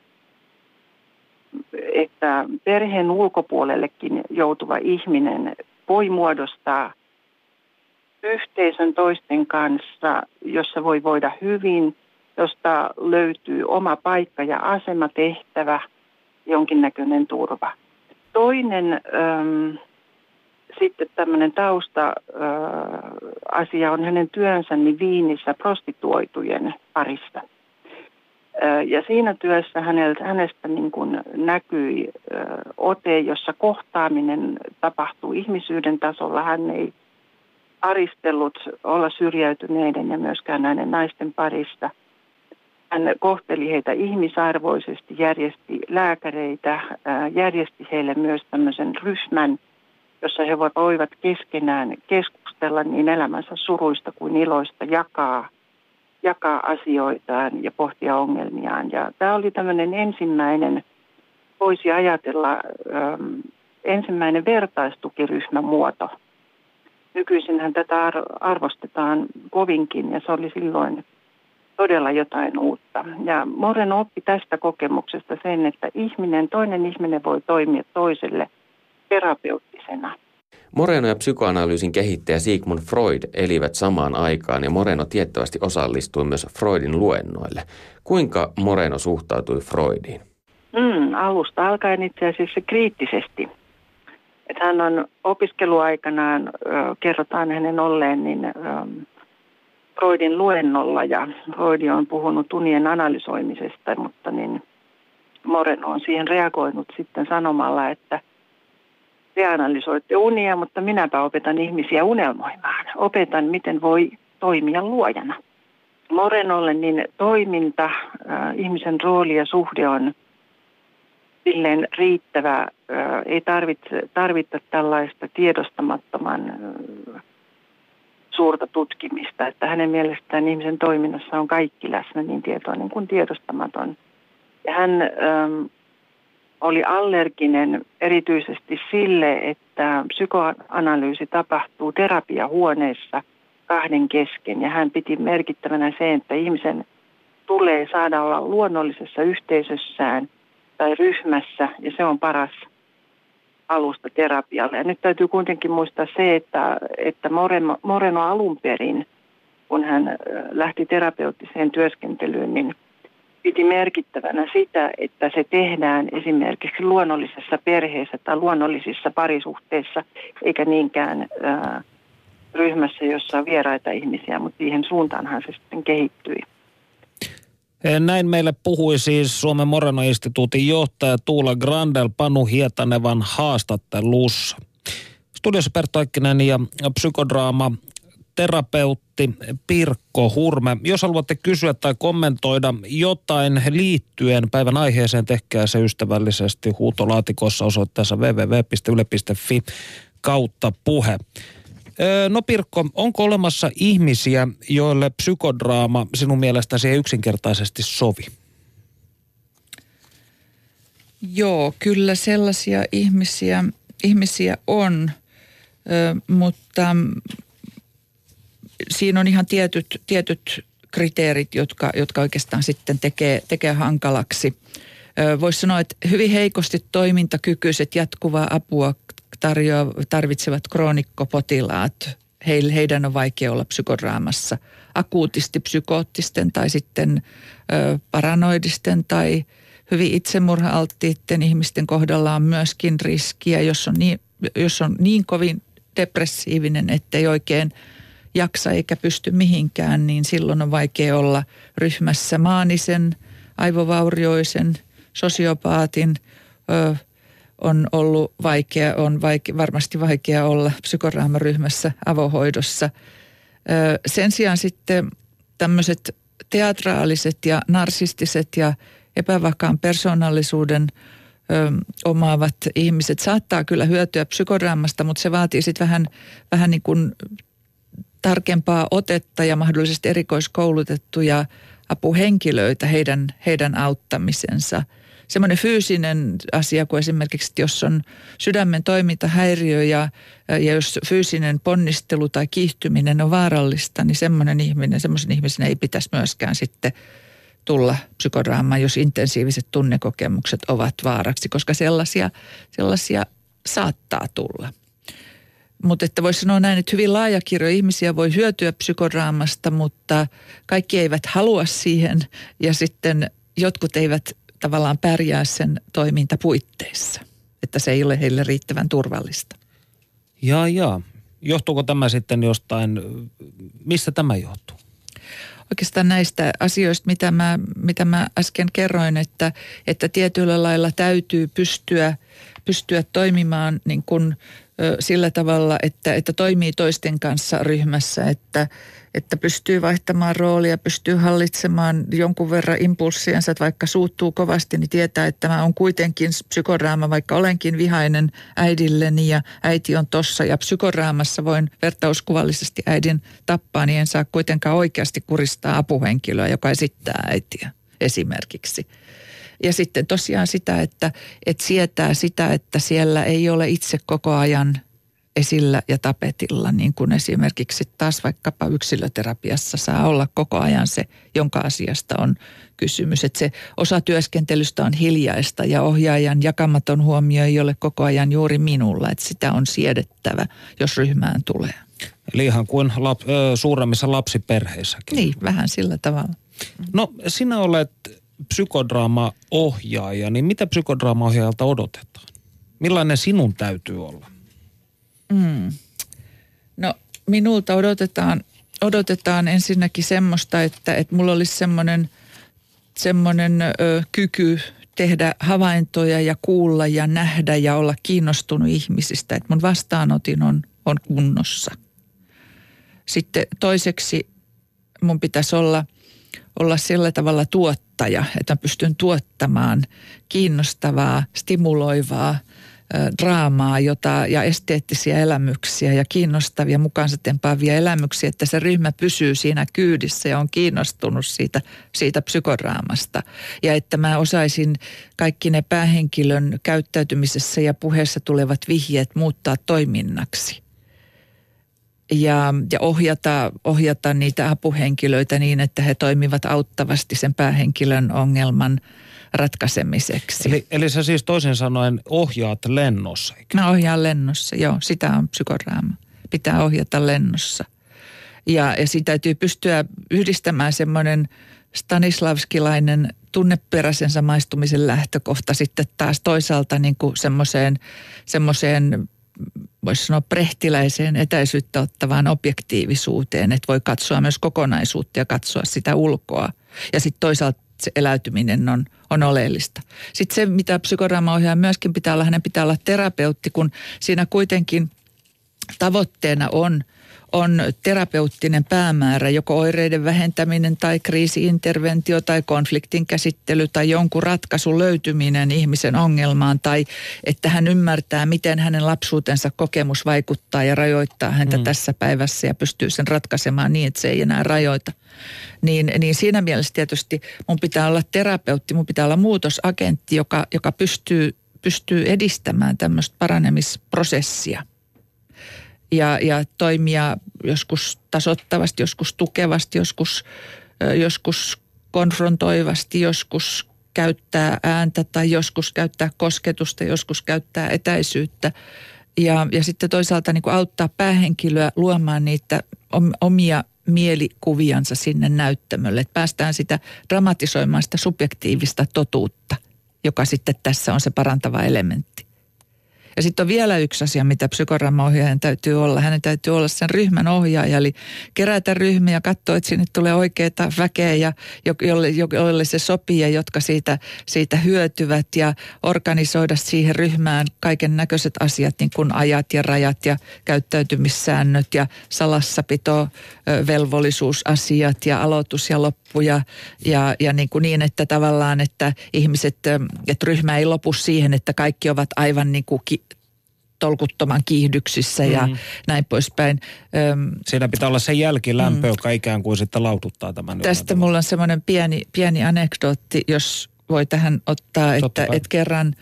että perheen ulkopuolellekin joutuva ihminen voi muodostaa yhteisön toisten kanssa, jossa voi voida hyvin, josta löytyy oma paikka ja asema, tehtävä, jonkinnäköinen turva. Toinen ähm, sitten tämmöinen tausta-asia äh, on hänen työnsä niin Viinissä prostituoitujen parissa. Äh, ja siinä työssä häneltä, hänestä niin kuin näkyi äh, ote, jossa kohtaaminen tapahtuu ihmisyyden tasolla. Hän ei aristellut olla syrjäytyneiden ja myöskään näiden naisten parissa. Hän kohteli heitä ihmisarvoisesti, järjesti lääkäreitä, järjesti heille myös tämmöisen ryhmän, jossa he voivat keskenään keskustella niin elämänsä suruista kuin iloista, jakaa, jakaa asioitaan ja pohtia ongelmiaan. Ja tämä oli tämmöinen ensimmäinen, voisi ajatella, ensimmäinen vertaistukiryhmämuoto – Nykyisinhän tätä arvostetaan kovinkin ja se oli silloin todella jotain uutta. Ja Moren oppi tästä kokemuksesta sen, että ihminen, toinen ihminen voi toimia toiselle terapeuttisena. Moreno ja psykoanalyysin kehittäjä Sigmund Freud elivät samaan aikaan ja Moreno tiettävästi osallistui myös Freudin luennoille. Kuinka Moreno suhtautui Freudiin? Mm, alusta alkaen itse asiassa kriittisesti. Että hän on opiskeluaikanaan, kerrotaan hänen olleen, niin Freudin luennolla ja Freud on puhunut unien analysoimisesta, mutta niin Moreno on siihen reagoinut sitten sanomalla, että te analysoitte unia, mutta minäpä opetan ihmisiä unelmoimaan. Opetan, miten voi toimia luojana. Morenolle niin toiminta, ihmisen rooli ja suhde on silleen riittävä. Ei tarvitse, tarvita tällaista tiedostamattoman suurta tutkimista, että hänen mielestään ihmisen toiminnassa on kaikki läsnä niin tietoinen kuin tiedostamaton. Ja hän ähm, oli allerginen erityisesti sille, että psykoanalyysi tapahtuu terapiahuoneessa kahden kesken. Ja hän piti merkittävänä se, että ihmisen tulee saada olla luonnollisessa yhteisössään tai ryhmässä, ja se on paras alusta terapialle. Ja nyt täytyy kuitenkin muistaa se, että, että Moreno, Moreno alun perin, kun hän lähti terapeuttiseen työskentelyyn, niin piti merkittävänä sitä, että se tehdään esimerkiksi luonnollisessa perheessä tai luonnollisissa parisuhteissa, eikä niinkään ää, ryhmässä, jossa on vieraita ihmisiä, mutta siihen suuntaanhan se sitten kehittyi. Näin meille puhui siis Suomen Moreno-instituutin johtaja Tuula Grandel Panu Hietanevan haastattelussa. Studiossa Perttu Aikkinen ja psykodraama terapeutti Pirkko Hurme. Jos haluatte kysyä tai kommentoida jotain liittyen päivän aiheeseen, tehkää se ystävällisesti huutolaatikossa osoitteessa www.yle.fi kautta puhe. No Pirkko, onko olemassa ihmisiä, joille psykodraama sinun mielestäsi ei yksinkertaisesti sovi? Joo, kyllä sellaisia ihmisiä, ihmisiä on, mutta siinä on ihan tietyt, tietyt kriteerit, jotka, jotka oikeastaan sitten tekee, tekee hankalaksi. Voisi sanoa, että hyvin heikosti toimintakykyiset jatkuvaa apua tarjoa, tarvitsevat kroonikkopotilaat, he, heidän on vaikea olla psykodraamassa. Akuutisti psykoottisten tai sitten ö, paranoidisten tai hyvin itsemurha-alttiiden ihmisten kohdalla on myöskin riskiä, jos on niin, jos on niin kovin depressiivinen, ettei oikein jaksa eikä pysty mihinkään, niin silloin on vaikea olla ryhmässä maanisen, aivovaurioisen, sosiopaatin, ö, on ollut vaikea, on vaike, varmasti vaikea olla psykoraamaryhmässä avohoidossa. Sen sijaan sitten tämmöiset teatraaliset ja narsistiset ja epävakaan persoonallisuuden ö, omaavat ihmiset saattaa kyllä hyötyä psykodraamasta, mutta se vaatii sitten vähän, vähän niin kuin tarkempaa otetta ja mahdollisesti erikoiskoulutettuja apuhenkilöitä heidän, heidän auttamisensa. Semmoinen fyysinen asia kuin esimerkiksi, jos on sydämen toimintahäiriö ja, ja jos fyysinen ponnistelu tai kiihtyminen on vaarallista, niin semmoinen ihminen, semmoisen ihmisen ei pitäisi myöskään sitten tulla psykodraamaan, jos intensiiviset tunnekokemukset ovat vaaraksi, koska sellaisia, sellaisia saattaa tulla. Mutta että voisi sanoa näin, että hyvin laaja kirjo ihmisiä voi hyötyä psykodraamasta, mutta kaikki eivät halua siihen ja sitten jotkut eivät tavallaan pärjää sen toimintapuitteissa, että se ei ole heille riittävän turvallista. Ja ja, johtuuko tämä sitten jostain, mistä tämä johtuu? Oikeastaan näistä asioista, mitä mä, mitä mä äsken kerroin, että, että tietyllä lailla täytyy pystyä, pystyä toimimaan niin kuin sillä tavalla, että, että toimii toisten kanssa ryhmässä, että, että pystyy vaihtamaan roolia, pystyy hallitsemaan jonkun verran impulssiensa, että vaikka suuttuu kovasti, niin tietää, että mä on kuitenkin psykodraama, vaikka olenkin vihainen äidilleni ja äiti on tossa ja psykodraamassa voin vertauskuvallisesti äidin tappaa, niin en saa kuitenkaan oikeasti kuristaa apuhenkilöä, joka esittää äitiä esimerkiksi. Ja sitten tosiaan sitä, että, että sietää sitä, että siellä ei ole itse koko ajan esillä ja tapetilla, niin kuin esimerkiksi taas vaikkapa yksilöterapiassa saa olla koko ajan se, jonka asiasta on kysymys. Että se osa työskentelystä on hiljaista ja ohjaajan jakamaton huomio ei ole koko ajan juuri minulla, että sitä on siedettävä, jos ryhmään tulee. Eli ihan kuin lap, ö, suuremmissa lapsiperheissäkin. Niin, vähän sillä tavalla. No sinä olet psykodraama-ohjaaja, niin mitä psykodraama-ohjaajalta odotetaan? Millainen sinun täytyy olla? Mm. No minulta odotetaan, odotetaan ensinnäkin semmoista, että, että mulla olisi semmoinen, semmoinen ö, kyky tehdä havaintoja ja kuulla ja nähdä ja olla kiinnostunut ihmisistä, että mun vastaanotin on, on kunnossa. Sitten toiseksi mun pitäisi olla, olla sillä tavalla tuottaja, että mä pystyn tuottamaan kiinnostavaa, stimuloivaa – draamaa jota, ja esteettisiä elämyksiä ja kiinnostavia mukaansa tempaavia elämyksiä, että se ryhmä pysyy siinä kyydissä ja on kiinnostunut siitä, siitä psykodraamasta. Ja että mä osaisin kaikki ne päähenkilön käyttäytymisessä ja puheessa tulevat vihjeet muuttaa toiminnaksi. Ja, ja ohjata, ohjata niitä apuhenkilöitä niin, että he toimivat auttavasti sen päähenkilön ongelman – ratkaisemiseksi. Eli, eli sä siis toisin sanoen ohjaat lennossa? Eikä? Mä ohjaan lennossa, joo. Sitä on psykodraama. Pitää ohjata lennossa. Ja, ja siitä täytyy pystyä yhdistämään semmoinen stanislavskilainen tunneperäisen samaistumisen lähtökohta sitten taas toisaalta niin kuin semmoiseen, semmoiseen voisi sanoa prehtiläiseen etäisyyttä ottavaan objektiivisuuteen, että voi katsoa myös kokonaisuutta ja katsoa sitä ulkoa. Ja sitten toisaalta se eläytyminen on, on oleellista. Sitten se, mitä psykodraamaohjaaja myöskin pitää olla, hänen pitää olla terapeutti, kun siinä kuitenkin tavoitteena on, on terapeuttinen päämäärä, joko oireiden vähentäminen tai kriisiinterventio tai konfliktin käsittely tai jonkun ratkaisun löytyminen ihmisen ongelmaan tai että hän ymmärtää, miten hänen lapsuutensa kokemus vaikuttaa ja rajoittaa häntä mm. tässä päivässä ja pystyy sen ratkaisemaan niin, että se ei enää rajoita niin, niin siinä mielessä tietysti mun pitää olla terapeutti, mun pitää olla muutosagentti, joka, joka pystyy, pystyy edistämään tämmöistä paranemisprosessia. Ja, ja toimia joskus tasottavasti, joskus tukevasti, joskus, joskus konfrontoivasti, joskus käyttää ääntä tai joskus käyttää kosketusta, joskus käyttää etäisyyttä. Ja, ja sitten toisaalta niin kuin auttaa päähenkilöä luomaan niitä omia mielikuviansa sinne näyttämölle. Että päästään sitä dramatisoimaan sitä subjektiivista totuutta, joka sitten tässä on se parantava elementti. Ja sitten on vielä yksi asia, mitä psykodramaohjaajan täytyy olla. Hänen täytyy olla sen ryhmän ohjaaja, eli kerätä ryhmiä katsoa, että sinne tulee oikeita väkeä, ja jolle, jolle se sopii ja jotka siitä, siitä hyötyvät ja organisoida siihen ryhmään kaiken näköiset asiat, niin kuin ajat ja rajat ja käyttäytymissäännöt ja salassapito, velvollisuusasiat ja aloitus ja loppu ja, ja, ja niin, kuin niin, että tavallaan, että ihmiset, että ryhmä ei lopu siihen, että kaikki ovat aivan niin kuin ki, tolkuttoman kiihdyksissä ja mm. näin poispäin. Siinä pitää olla se jälkilämpö, mm. joka ikään kuin sitten laututtaa tämän. Tästä mulla on semmoinen pieni, pieni anekdootti, jos voi tähän ottaa, että, että kerran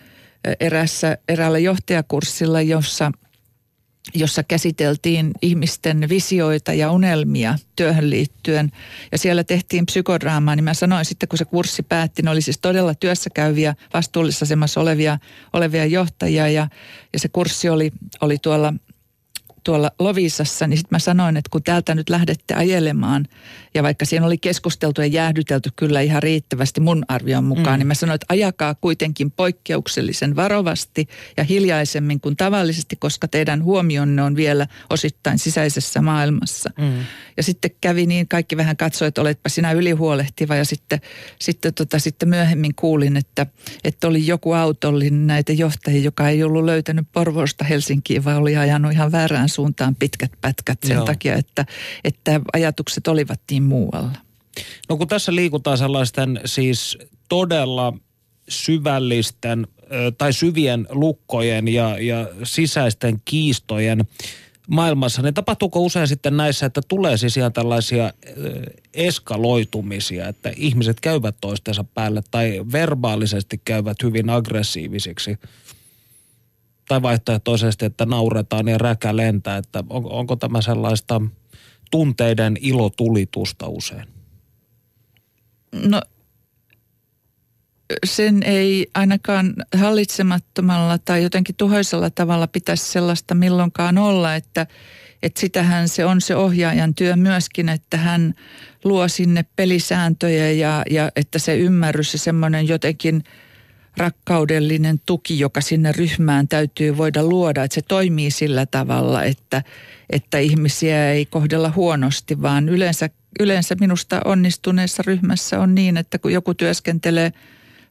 erässä, eräällä johtajakurssilla, jossa – jossa käsiteltiin ihmisten visioita ja unelmia työhön liittyen. Ja siellä tehtiin psykodraamaa, niin mä sanoin sitten, kun se kurssi päätti, ne oli siis todella työssä käyviä, vastuullisessa asemassa olevia, olevia johtajia. Ja, ja se kurssi oli, oli tuolla tuolla Lovisassa, niin sitten mä sanoin, että kun täältä nyt lähdette ajelemaan, ja vaikka siinä oli keskusteltu ja jäähdytelty kyllä ihan riittävästi mun arvion mukaan, mm. niin mä sanoin, että ajakaa kuitenkin poikkeuksellisen varovasti ja hiljaisemmin kuin tavallisesti, koska teidän huomionne on vielä osittain sisäisessä maailmassa. Mm. Ja sitten kävi niin, kaikki vähän katsoi, että oletpa sinä ylihuolehtiva ja sitten, sitten, tota, sitten myöhemmin kuulin, että, että oli joku autollinen näitä johtajia, joka ei ollut löytänyt Porvoosta Helsinkiin, vaan oli ajanut ihan väärään suuntaan pitkät pätkät sen Joo. takia, että, että ajatukset olivat niin muualla. No kun tässä liikutaan sellaisten siis todella syvällisten tai syvien lukkojen ja, ja sisäisten kiistojen maailmassa, niin tapahtuuko usein sitten näissä, että tulee siis ihan tällaisia eskaloitumisia, että ihmiset käyvät toistensa päälle tai verbaalisesti käyvät hyvin aggressiivisiksi? Tai vaihtoehtoisesti, että nauretaan ja räkä lentää, että on, onko tämä sellaista tunteiden ilotulitusta usein? No sen ei ainakaan hallitsemattomalla tai jotenkin tuhoisella tavalla pitäisi sellaista milloinkaan olla, että, että sitähän se on se ohjaajan työ myöskin, että hän luo sinne pelisääntöjä ja, ja että se ymmärrys ja semmoinen jotenkin rakkaudellinen tuki, joka sinne ryhmään täytyy voida luoda, että se toimii sillä tavalla, että, että ihmisiä ei kohdella huonosti, vaan yleensä, yleensä minusta onnistuneessa ryhmässä on niin, että kun joku työskentelee –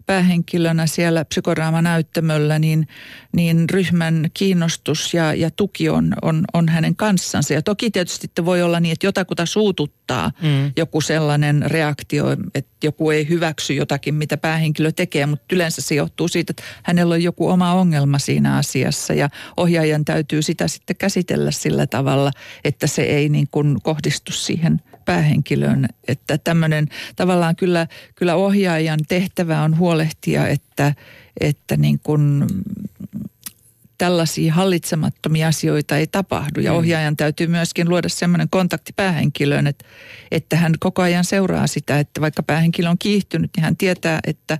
päähenkilönä siellä psykoraamanäyttämöllä, niin, niin ryhmän kiinnostus ja, ja tuki on, on, on hänen kanssansa. Ja toki tietysti voi olla niin, että jotakuta suututtaa mm. joku sellainen reaktio, että joku ei hyväksy jotakin, mitä päähenkilö tekee, mutta yleensä se johtuu siitä, että hänellä on joku oma ongelma siinä asiassa ja ohjaajan täytyy sitä sitten käsitellä sillä tavalla, että se ei niin kuin kohdistu siihen päähenkilöön. Että tämmöinen tavallaan kyllä, kyllä ohjaajan tehtävä on huolehtia, että, että niin kuin tällaisia hallitsemattomia asioita ei tapahdu. Ja mm. ohjaajan täytyy myöskin luoda semmoinen kontakti päähenkilöön, että, että hän koko ajan seuraa sitä, että vaikka päähenkilö on kiihtynyt, niin hän tietää, että,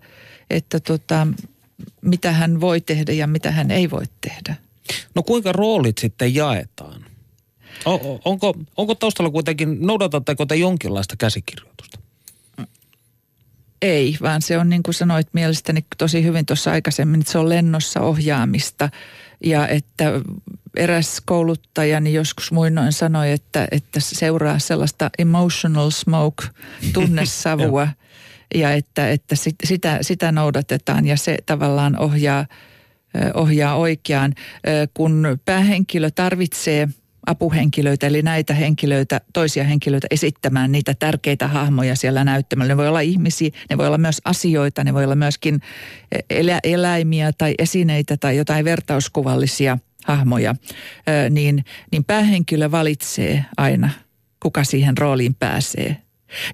että tota, mitä hän voi tehdä ja mitä hän ei voi tehdä. No kuinka roolit sitten jaetaan? O, onko, onko taustalla kuitenkin, noudatatteko te jonkinlaista käsikirjoitusta? Ei, vaan se on niin kuin sanoit mielestäni tosi hyvin tuossa aikaisemmin, että se on lennossa ohjaamista. Ja että eräs kouluttajani joskus muinoin sanoi, että, että seuraa sellaista emotional smoke, <laughs> tunnesavua. ja että, että sitä, sitä noudatetaan ja se tavallaan ohjaa, ohjaa oikeaan. Kun päähenkilö tarvitsee – apuhenkilöitä, eli näitä henkilöitä, toisia henkilöitä esittämään niitä tärkeitä hahmoja siellä näyttämällä. Ne voi olla ihmisiä, ne voi olla myös asioita, ne voi olla myöskin elä, eläimiä tai esineitä tai jotain vertauskuvallisia hahmoja, niin, niin päähenkilö valitsee aina, kuka siihen rooliin pääsee.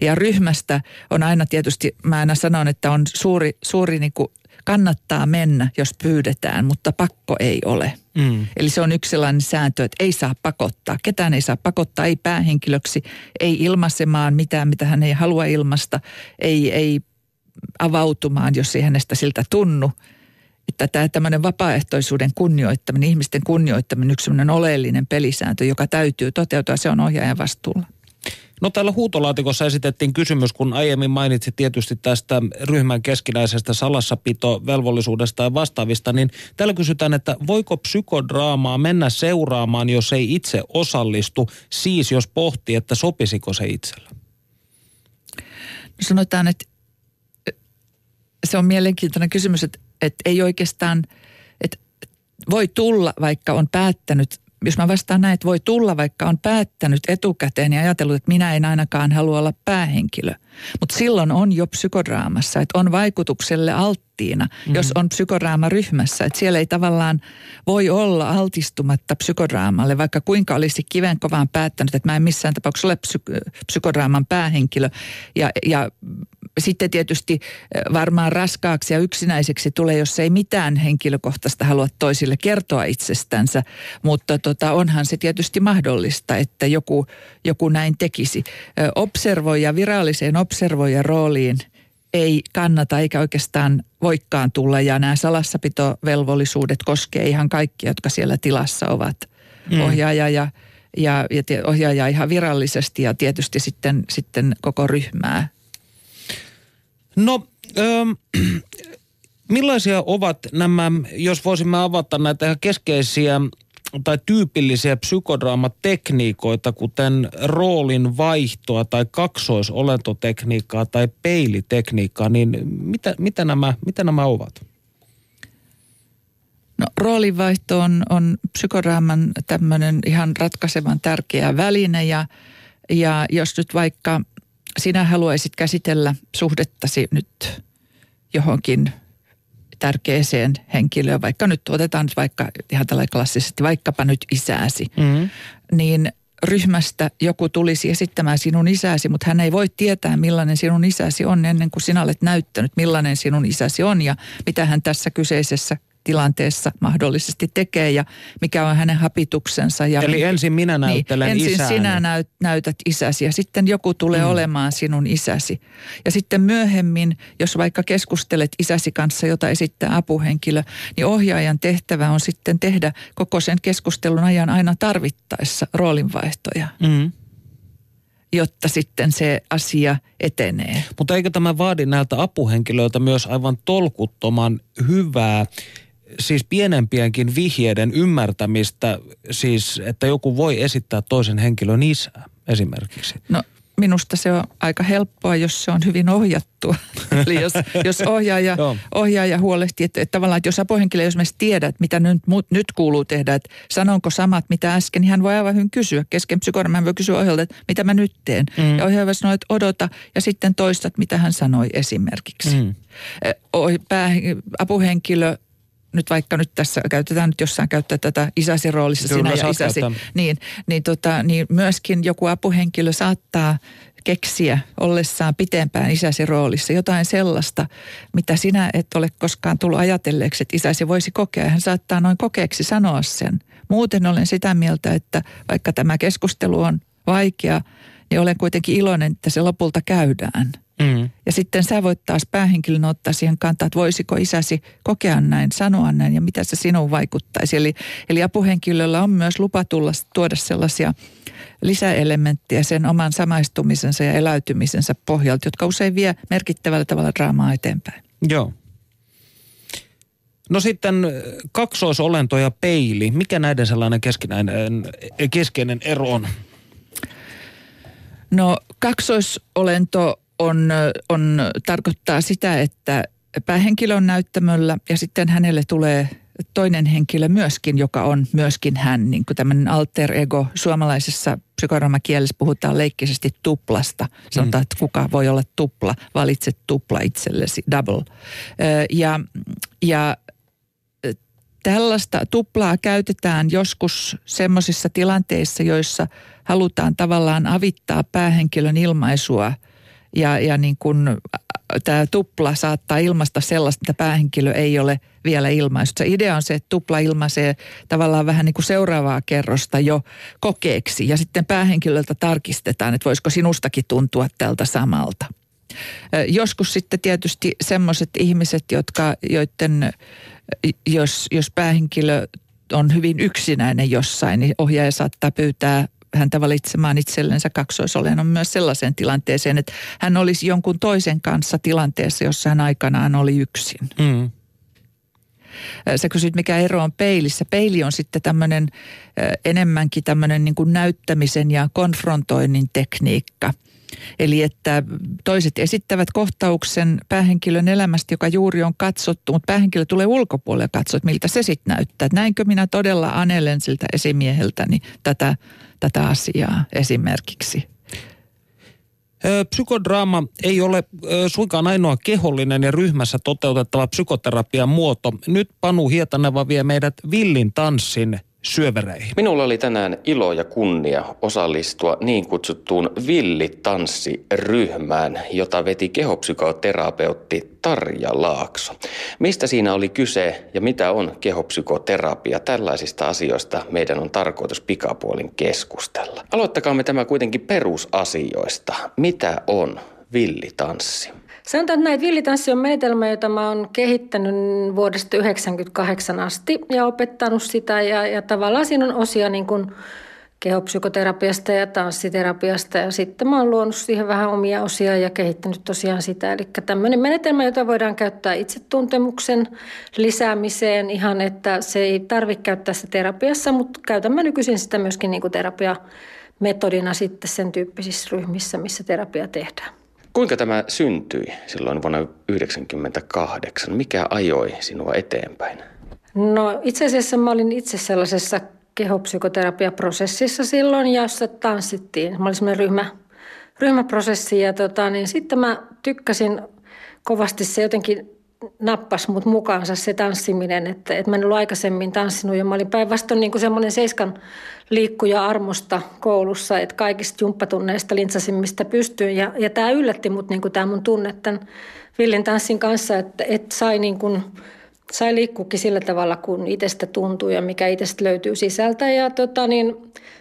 Ja ryhmästä on aina tietysti, mä aina sanon, että on suuri, suuri niin kuin kannattaa mennä, jos pyydetään, mutta pakko ei ole. Mm. Eli se on yksi sellainen sääntö, että ei saa pakottaa. Ketään ei saa pakottaa, ei päähenkilöksi, ei ilmaisemaan mitään, mitä hän ei halua ilmasta, ei, ei avautumaan, jos ei hänestä siltä tunnu. Että tämä tämmöinen vapaaehtoisuuden kunnioittaminen, ihmisten kunnioittaminen, yksi oleellinen pelisääntö, joka täytyy toteutua, se on ohjaajan vastuulla. No täällä huutolaatikossa esitettiin kysymys, kun aiemmin mainitsi tietysti tästä ryhmän keskinäisestä salassapitovelvollisuudesta ja vastaavista, niin täällä kysytään, että voiko psykodraamaa mennä seuraamaan, jos ei itse osallistu, siis jos pohtii, että sopisiko se itsellä? No sanotaan, että se on mielenkiintoinen kysymys, että, että ei oikeastaan, että voi tulla, vaikka on päättänyt jos mä vastaan näin, että voi tulla, vaikka on päättänyt etukäteen ja ajatellut, että minä en ainakaan halua olla päähenkilö. Mutta silloin on jo psykodraamassa, että on vaikutukselle alttiina, mm-hmm. jos on psykodraamaryhmässä. Että siellä ei tavallaan voi olla altistumatta psykodraamalle, vaikka kuinka olisi kivenkovaan päättänyt, että mä en missään tapauksessa ole psyk- psykodraaman päähenkilö. Ja, ja sitten tietysti varmaan raskaaksi ja yksinäiseksi tulee, jos ei mitään henkilökohtaista halua toisille kertoa itsestänsä. Mutta tota, onhan se tietysti mahdollista, että joku, joku näin tekisi. Observoija, viralliseen observoijan rooliin ei kannata eikä oikeastaan voikkaan tulla. Ja nämä salassapitovelvollisuudet koskee ihan kaikkia, jotka siellä tilassa ovat. Mm. Ohjaaja ja ja, ja ohjaaja ihan virallisesti ja tietysti sitten, sitten koko ryhmää No, ähm, <clears throat> millaisia ovat nämä, jos voisimme avata näitä keskeisiä tai tyypillisiä psykodraamatekniikoita, kuten roolin vaihtoa tai kaksoisolentotekniikkaa tai peilitekniikkaa, niin mitä, mitä, nämä, mitä nämä ovat? No, roolinvaihto on, on psykodraaman tämmöinen ihan ratkaisevan tärkeä väline ja, ja jos nyt vaikka – sinä haluaisit käsitellä suhdettasi nyt johonkin tärkeäseen henkilöön, vaikka nyt otetaan nyt vaikka ihan tällä klassisesti, vaikkapa nyt isääsi, mm-hmm. niin ryhmästä joku tulisi esittämään sinun isäsi, mutta hän ei voi tietää, millainen sinun isäsi on ennen kuin sinä olet näyttänyt, millainen sinun isäsi on ja mitä hän tässä kyseisessä tilanteessa mahdollisesti tekee ja mikä on hänen hapituksensa. Ja Eli ensin minä niin, näyttelen niin, Ensin isäni. sinä näyt, näytät isäsi ja sitten joku tulee mm. olemaan sinun isäsi. Ja sitten myöhemmin, jos vaikka keskustelet isäsi kanssa, jota esittää apuhenkilö, niin ohjaajan tehtävä on sitten tehdä koko sen keskustelun ajan aina tarvittaessa roolinvaihtoja. Mm jotta sitten se asia etenee. Mutta eikö tämä vaadi näiltä apuhenkilöiltä myös aivan tolkuttoman hyvää siis pienempienkin vihjeiden ymmärtämistä, siis että joku voi esittää toisen henkilön isää esimerkiksi? No minusta se on aika helppoa, jos se on hyvin ohjattua. <laughs> Eli jos, jos ohjaaja, ohjaaja huolehtii, että, että tavallaan että jos apuhenkilö esimerkiksi tiedät, mitä nyt, nyt kuuluu tehdä, että sanonko samat mitä äsken, niin hän voi aivan hyvin kysyä. Kesken psykologin hän voi kysyä ohjaajalta, että mitä mä nyt teen. Mm. Ja ohjaaja sanoo, että odota ja sitten toistat, mitä hän sanoi esimerkiksi. Mm. Pää, apuhenkilö nyt vaikka nyt tässä käytetään nyt jossain käyttää tätä isäsi roolissa Kyllä, sinä ja isäsi, niin, niin, tota, niin myöskin joku apuhenkilö saattaa keksiä ollessaan pitempään isäsi roolissa jotain sellaista, mitä sinä et ole koskaan tullut ajatelleeksi, että isäsi voisi kokea. Hän saattaa noin kokeeksi sanoa sen. Muuten olen sitä mieltä, että vaikka tämä keskustelu on vaikea, niin olen kuitenkin iloinen, että se lopulta käydään – Mm. Ja sitten sä voit taas päähenkilön ottaa siihen kantaa, että voisiko isäsi kokea näin, sanoa näin ja mitä se sinuun vaikuttaisi. Eli, eli apuhenkilöllä on myös lupa tulla, tuoda sellaisia lisäelementtejä sen oman samaistumisensa ja eläytymisensä pohjalta, jotka usein vie merkittävällä tavalla draamaa eteenpäin. Joo. No sitten kaksoisolento ja peili. Mikä näiden sellainen keskinäinen, keskeinen ero on? No kaksoisolento on, on, tarkoittaa sitä, että päähenkilö on näyttämöllä ja sitten hänelle tulee toinen henkilö myöskin, joka on myöskin hän, niin kuin tämmöinen alter ego. Suomalaisessa psykodramakielessä puhutaan leikkisesti tuplasta. Sanotaan, mm. että kuka voi olla tupla, valitse tupla itsellesi, double. Ja, ja tällaista tuplaa käytetään joskus semmoisissa tilanteissa, joissa halutaan tavallaan avittaa päähenkilön ilmaisua – ja, ja niin kuin tämä tupla saattaa ilmaista sellaista, että päähenkilö ei ole vielä ilmaissut. Se idea on se, että tupla ilmaisee tavallaan vähän niin kuin seuraavaa kerrosta jo kokeeksi ja sitten päähenkilöltä tarkistetaan, että voisiko sinustakin tuntua tältä samalta. Joskus sitten tietysti semmoiset ihmiset, jotka, joiden, jos, jos päähenkilö on hyvin yksinäinen jossain, niin ohjaaja saattaa pyytää häntä valitsemaan itsellensä kaksoisolennon myös sellaiseen tilanteeseen, että hän olisi jonkun toisen kanssa tilanteessa, jossa hän aikanaan oli yksin. Mm. Sä kysyt, mikä ero on peilissä. Peili on sitten tämmöinen enemmänkin tämmöinen niin kuin näyttämisen ja konfrontoinnin tekniikka – Eli että toiset esittävät kohtauksen päähenkilön elämästä, joka juuri on katsottu, mutta päähenkilö tulee ulkopuolelle ja katsoo, että miltä se sitten näyttää. Että näinkö minä todella anelen siltä esimieheltäni tätä, tätä asiaa esimerkiksi. Psykodraama ei ole suinkaan ainoa kehollinen ja ryhmässä toteutettava psykoterapian muoto. Nyt Panu Hietaneva vie meidät villin tanssin syövereihin. Minulla oli tänään ilo ja kunnia osallistua niin kutsuttuun villitanssiryhmään, jota veti kehopsykoterapeutti Tarja Laakso. Mistä siinä oli kyse ja mitä on kehopsykoterapia? Tällaisista asioista meidän on tarkoitus pikapuolin keskustella. Aloittakaamme tämä kuitenkin perusasioista. Mitä on villitanssi? Sanotaan, että näitä villitanssi on menetelmä, jota mä oon kehittänyt vuodesta 1998 asti ja opettanut sitä. Ja, ja tavallaan siinä on osia niin kuin kehopsykoterapiasta ja tanssiterapiasta ja sitten mä oon luonut siihen vähän omia osia ja kehittänyt tosiaan sitä. Eli tämmöinen menetelmä, jota voidaan käyttää itsetuntemuksen lisäämiseen ihan, että se ei tarvitse käyttää sitä terapiassa, mutta käytän mä nykyisin sitä myöskin niin kuin terapiametodina sitten sen tyyppisissä ryhmissä, missä terapia tehdään. Kuinka tämä syntyi silloin vuonna 1998? Mikä ajoi sinua eteenpäin? No itse asiassa mä olin itse sellaisessa kehopsykoterapiaprosessissa silloin, jossa tanssittiin. Mä olin semmoinen ryhmä, ryhmäprosessi ja tota, niin sitten mä tykkäsin kovasti se jotenkin nappas mut mukaansa se tanssiminen, että, että mä en ollut aikaisemmin tanssinut ja mä olin päinvastoin niin semmoinen seiskan liikkuja armosta koulussa, että kaikista jumppatunneista lintsasin mistä pystyin ja, ja tämä yllätti mut niin tämä mun tunne tämän villin tanssin kanssa, että, että sai niin kuin, sai liikkuukin sillä tavalla, kun itsestä tuntuu ja mikä itsestä löytyy sisältä. Ja tota niin,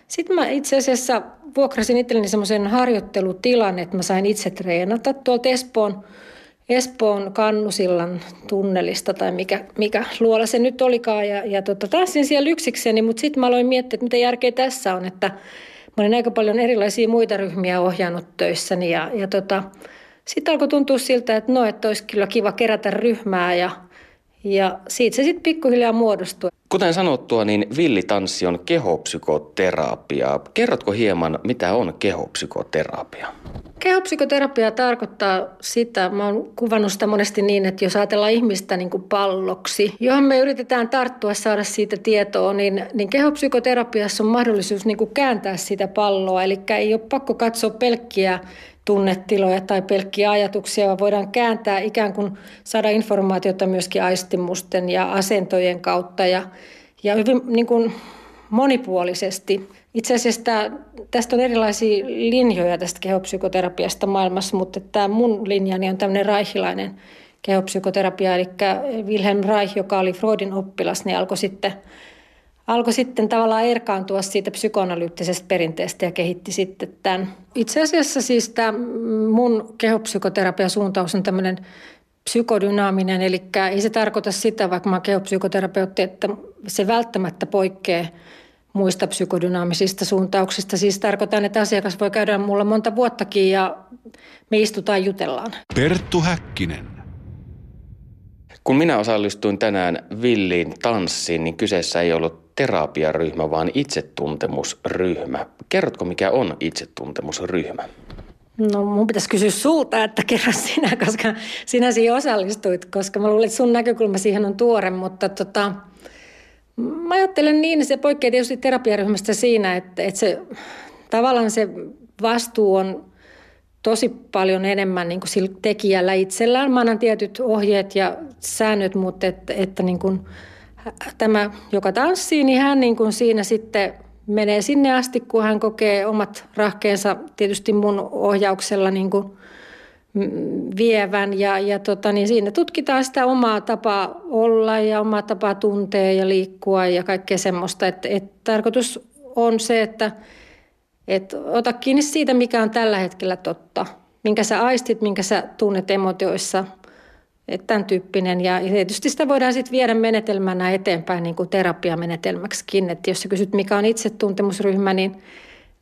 sitten mä itse asiassa vuokrasin itselleni semmoisen harjoittelutilan, että mä sain itse treenata tuolta Espoon Espoon Kannusillan tunnelista tai mikä, mikä luola se nyt olikaan. Ja, ja tota, tanssin siellä yksikseni, mutta sitten mä aloin miettiä, että mitä järkeä tässä on, että mä olin aika paljon erilaisia muita ryhmiä ohjannut töissäni ja, ja tota, sitten alkoi tuntua siltä, että no, että olisi kyllä kiva kerätä ryhmää ja, ja siitä se sitten pikkuhiljaa muodostui. Kuten sanottua, niin villitanssi on kehopsykoterapia. Kerrotko hieman, mitä on kehopsykoterapia? Kehopsykoterapia tarkoittaa sitä, mä oon kuvannut sitä monesti niin, että jos ajatellaan ihmistä niin kuin palloksi, johon me yritetään tarttua saada siitä tietoa, niin, niin kehopsykoterapiassa on mahdollisuus niin kuin kääntää sitä palloa. Eli ei ole pakko katsoa pelkkiä tunnetiloja tai pelkkiä ajatuksia, vaan voidaan kääntää ikään kuin saada informaatiota myöskin aistimusten ja asentojen kautta ja, ja hyvin niin kuin monipuolisesti. Itse asiassa tämä, tästä on erilaisia linjoja tästä kehopsykoterapiasta maailmassa, mutta tämä mun linjani on tämmöinen raihilainen kehopsykoterapia, eli Wilhelm Reich, joka oli Freudin oppilas, niin alkoi sitten, alkoi sitten tavallaan erkaantua siitä psykoanalyyttisestä perinteestä ja kehitti sitten tämän. Itse asiassa siis tämä mun kehopsykoterapiasuuntaus on tämmöinen psykodynaaminen, eli ei se tarkoita sitä, vaikka mä oon kehopsykoterapeutti, että se välttämättä poikkeaa muista psykodynaamisista suuntauksista. Siis tarkoitan, että asiakas voi käydä mulla monta vuottakin ja me istutaan jutellaan. Perttu Häkkinen. Kun minä osallistuin tänään Villiin tanssiin, niin kyseessä ei ollut terapiaryhmä, vaan itsetuntemusryhmä. Kerrotko, mikä on itsetuntemusryhmä? No mun pitäisi kysyä sulta, että kerran sinä, koska sinä siihen osallistuit, koska mä luulen, että sun näkökulma siihen on tuore, mutta tota, Mä ajattelen niin, se poikkeaa tietysti terapiaryhmästä siinä, että, että se, tavallaan se vastuu on tosi paljon enemmän niin kuin sillä tekijällä itsellään. Mä annan tietyt ohjeet ja säännöt, mutta että, että niin kuin, tämä, joka tanssii, niin hän niin kuin siinä sitten menee sinne asti, kun hän kokee omat rahkeensa tietysti mun ohjauksella niin kuin – vievän ja, ja tota, niin siinä tutkitaan sitä omaa tapaa olla ja omaa tapaa tuntea ja liikkua ja kaikkea semmoista. Et, et tarkoitus on se, että et ota kiinni siitä, mikä on tällä hetkellä totta. Minkä sä aistit, minkä sä tunnet emotioissa. Että tämän tyyppinen. Ja tietysti sitä voidaan sitten viedä menetelmänä eteenpäin niin kuin terapiamenetelmäksikin. Että jos sä kysyt, mikä on itsetuntemusryhmä, niin,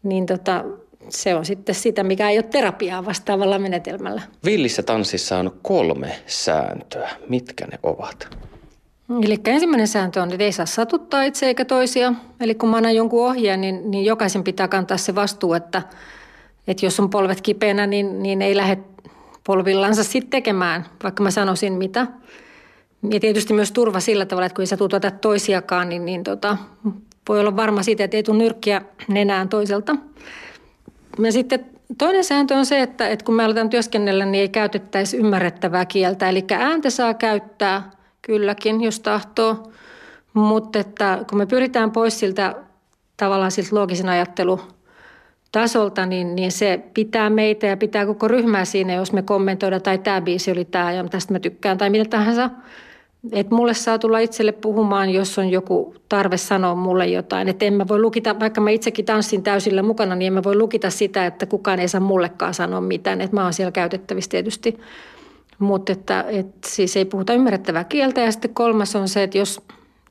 niin tota, se on sitten sitä, mikä ei ole terapiaa vastaavalla menetelmällä. Villissä tanssissa on kolme sääntöä. Mitkä ne ovat? Eli ensimmäinen sääntö on, että ei saa satuttaa itse eikä toisia. Eli kun mä annan jonkun ohjeen, niin, niin jokaisen pitää kantaa se vastuu, että, että jos on polvet kipeänä, niin, niin ei lähde polvillansa sitten tekemään, vaikka mä sanoisin mitä. Ja tietysti myös turva sillä tavalla, että kun ei sä tuota toisiakaan, niin, niin tota, voi olla varma siitä, että ei tule nyrkkiä nenään toiselta. Ja sitten toinen sääntö on se, että, että kun me aletaan työskennellä, niin ei käytettäisi ymmärrettävää kieltä. Eli ääntä saa käyttää kylläkin, jos tahtoo, mutta että kun me pyritään pois siltä tavallaan siltä loogisen ajattelu tasolta, niin, niin se pitää meitä ja pitää koko ryhmää siinä, jos me kommentoidaan, tai tämä biisi oli tämä ja tästä mä tykkään, tai mitä tahansa – et mulle saa tulla itselle puhumaan, jos on joku tarve sanoa mulle jotain. Että en mä voi lukita, vaikka mä itsekin tanssin täysillä mukana, niin en mä voi lukita sitä, että kukaan ei saa mullekaan sanoa mitään. Että mä oon siellä käytettävissä tietysti. Mutta että, et siis ei puhuta ymmärrettävää kieltä. Ja sitten kolmas on se, että jos,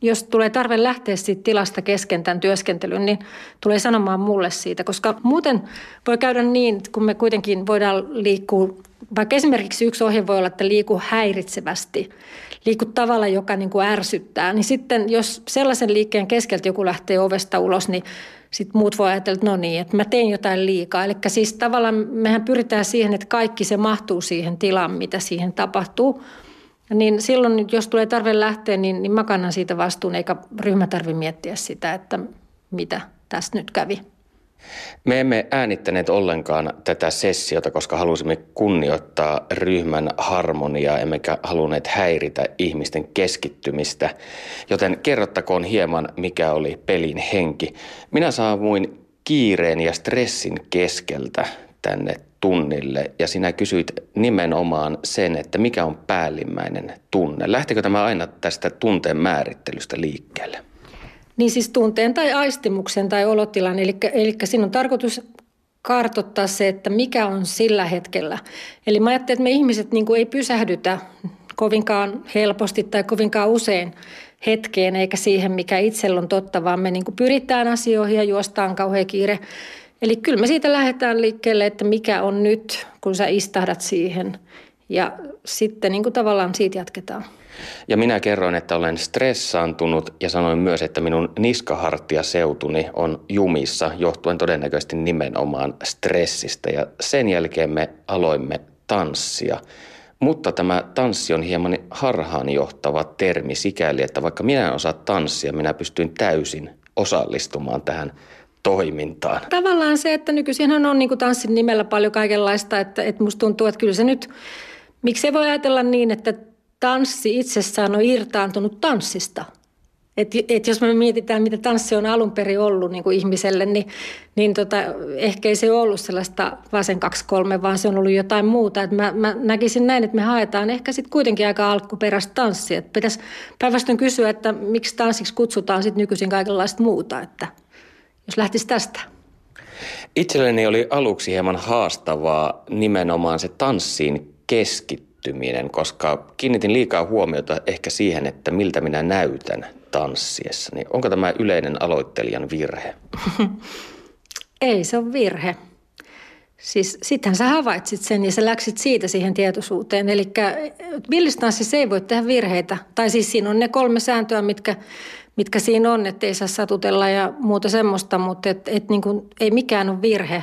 jos tulee tarve lähteä siitä tilasta kesken tämän työskentelyn, niin tulee sanomaan mulle siitä. Koska muuten voi käydä niin, kun me kuitenkin voidaan liikkua, vaikka esimerkiksi yksi ohje voi olla, että liiku häiritsevästi – liiku tavalla, joka niin kuin ärsyttää, niin sitten jos sellaisen liikkeen keskeltä joku lähtee ovesta ulos, niin sitten muut voi ajatella, että no niin, että mä teen jotain liikaa. Eli siis tavallaan mehän pyritään siihen, että kaikki se mahtuu siihen tilaan, mitä siihen tapahtuu. Niin silloin, jos tulee tarve lähteä, niin, niin mä kannan siitä vastuun, eikä ryhmä tarvitse miettiä sitä, että mitä tässä nyt kävi. Me emme äänittäneet ollenkaan tätä sessiota, koska halusimme kunnioittaa ryhmän harmoniaa, emmekä halunneet häiritä ihmisten keskittymistä. Joten kerrottakoon hieman, mikä oli pelin henki. Minä saavuin kiireen ja stressin keskeltä tänne tunnille ja sinä kysyit nimenomaan sen, että mikä on päällimmäinen tunne. Lähtikö tämä aina tästä tunteen määrittelystä liikkeelle? Niin siis tunteen tai aistimuksen tai olotilan. Eli, eli siinä on tarkoitus kartottaa se, että mikä on sillä hetkellä. Eli mä ajattelin, että me ihmiset niin kuin ei pysähdytä kovinkaan helposti tai kovinkaan usein hetkeen eikä siihen, mikä itsellä on totta, vaan me niin kuin pyritään asioihin ja juostaan kauhean kiire. Eli kyllä me siitä lähdetään liikkeelle, että mikä on nyt, kun sä istahdat siihen ja sitten niin kuin tavallaan siitä jatketaan. Ja minä kerroin, että olen stressaantunut ja sanoin myös, että minun niskahartiaseutuni on jumissa johtuen todennäköisesti nimenomaan stressistä. Ja sen jälkeen me aloimme tanssia. Mutta tämä tanssi on hieman harhaanjohtava termi sikäli, että vaikka minä en osaa tanssia, minä pystyin täysin osallistumaan tähän toimintaan. Tavallaan se, että nykyisinhän on niin tanssin nimellä paljon kaikenlaista, että, että musta tuntuu, että kyllä se nyt, miksi se voi ajatella niin, että tanssi itsessään on irtaantunut tanssista. Et, et jos me mietitään, mitä tanssi on alun perin ollut niin kuin ihmiselle, niin, niin tota, ehkä ei se ollut sellaista vasen kaksi kolme, vaan se on ollut jotain muuta. Et mä, mä näkisin näin, että me haetaan ehkä sitten kuitenkin aika alkuperäistä tanssia. Et pitäisi päinvastoin kysyä, että miksi tanssiksi kutsutaan sitten nykyisin kaikenlaista muuta, että jos lähtisi tästä. Itselleni oli aluksi hieman haastavaa nimenomaan se tanssiin keskittyminen, koska kiinnitin liikaa huomiota ehkä siihen, että miltä minä näytän tanssiessa. Niin onko tämä yleinen aloittelijan virhe? <laughs> Ei se on virhe. Siis sittenhän sä havaitsit sen ja sä läksit siitä siihen tietoisuuteen. Eli villistanssissa ei voi tehdä virheitä. Tai siis siinä on ne kolme sääntöä, mitkä, mitkä siinä on, että ei saa satutella ja muuta semmoista, mutta et, et niin kuin, ei mikään ole virhe.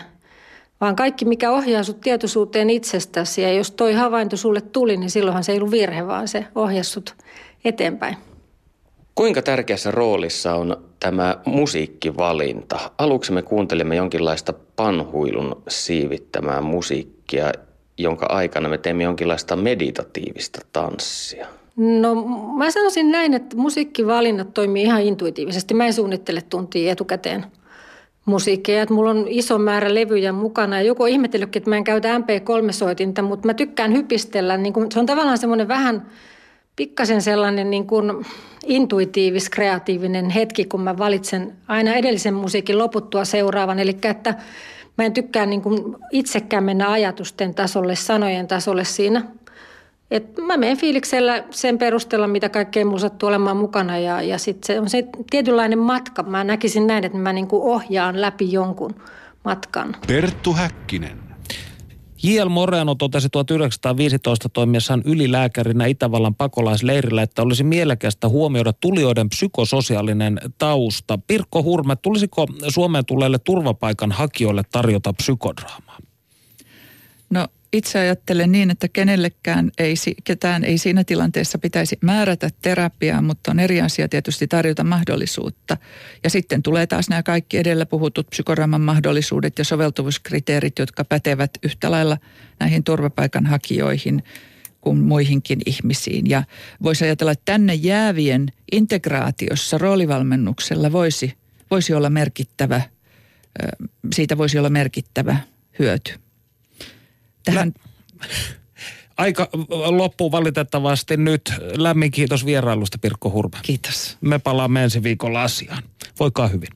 Vaan kaikki, mikä ohjaa sut tietoisuuteen itsestäsi ja jos toi havainto sulle tuli, niin silloinhan se ei ollut virhe, vaan se ohjasi sut eteenpäin. Kuinka tärkeässä roolissa on tämä musiikkivalinta? Aluksi me kuuntelimme jonkinlaista panhuilun siivittämää musiikkia, jonka aikana me teemme jonkinlaista meditatiivista tanssia. No mä sanoisin näin, että musiikkivalinnat toimii ihan intuitiivisesti. Mä en suunnittele tuntia etukäteen musiikkia. Että mulla on iso määrä levyjä mukana ja joku on ihmetellytkin, että mä en käytä MP3-soitinta, mutta mä tykkään hypistellä. Niin kun, se on tavallaan semmoinen vähän pikkasen sellainen niin kuin intuitiivis, kreatiivinen hetki, kun mä valitsen aina edellisen musiikin loputtua seuraavan. Eli että mä en tykkää niin kuin itsekään mennä ajatusten tasolle, sanojen tasolle siinä. Et mä menen fiiliksellä sen perusteella, mitä kaikkea mulla sattuu olemaan mukana ja, ja sitten se on se tietynlainen matka. Mä näkisin näin, että mä niin kuin ohjaan läpi jonkun matkan. Perttu Häkkinen. J.L. Moreno totesi 1915 toimiessaan ylilääkärinä Itävallan pakolaisleirillä, että olisi mielekästä huomioida tulijoiden psykososiaalinen tausta. Pirkko Hurme, tulisiko Suomeen tulleille turvapaikan hakijoille tarjota psykodraamaa? No itse ajattelen niin, että kenellekään ei, ketään ei siinä tilanteessa pitäisi määrätä terapiaa, mutta on eri asia tietysti tarjota mahdollisuutta. Ja sitten tulee taas nämä kaikki edellä puhutut psykoraaman mahdollisuudet ja soveltuvuuskriteerit, jotka pätevät yhtä lailla näihin turvapaikanhakijoihin kuin muihinkin ihmisiin. Ja voisi ajatella, että tänne jäävien integraatiossa roolivalmennuksella voisi, voisi olla merkittävä, siitä voisi olla merkittävä hyöty tähän... Aika loppuu valitettavasti nyt. Lämmin kiitos vierailusta Pirkko Hurme. Kiitos. Me palaamme ensi viikolla asiaan. Voikaa hyvin.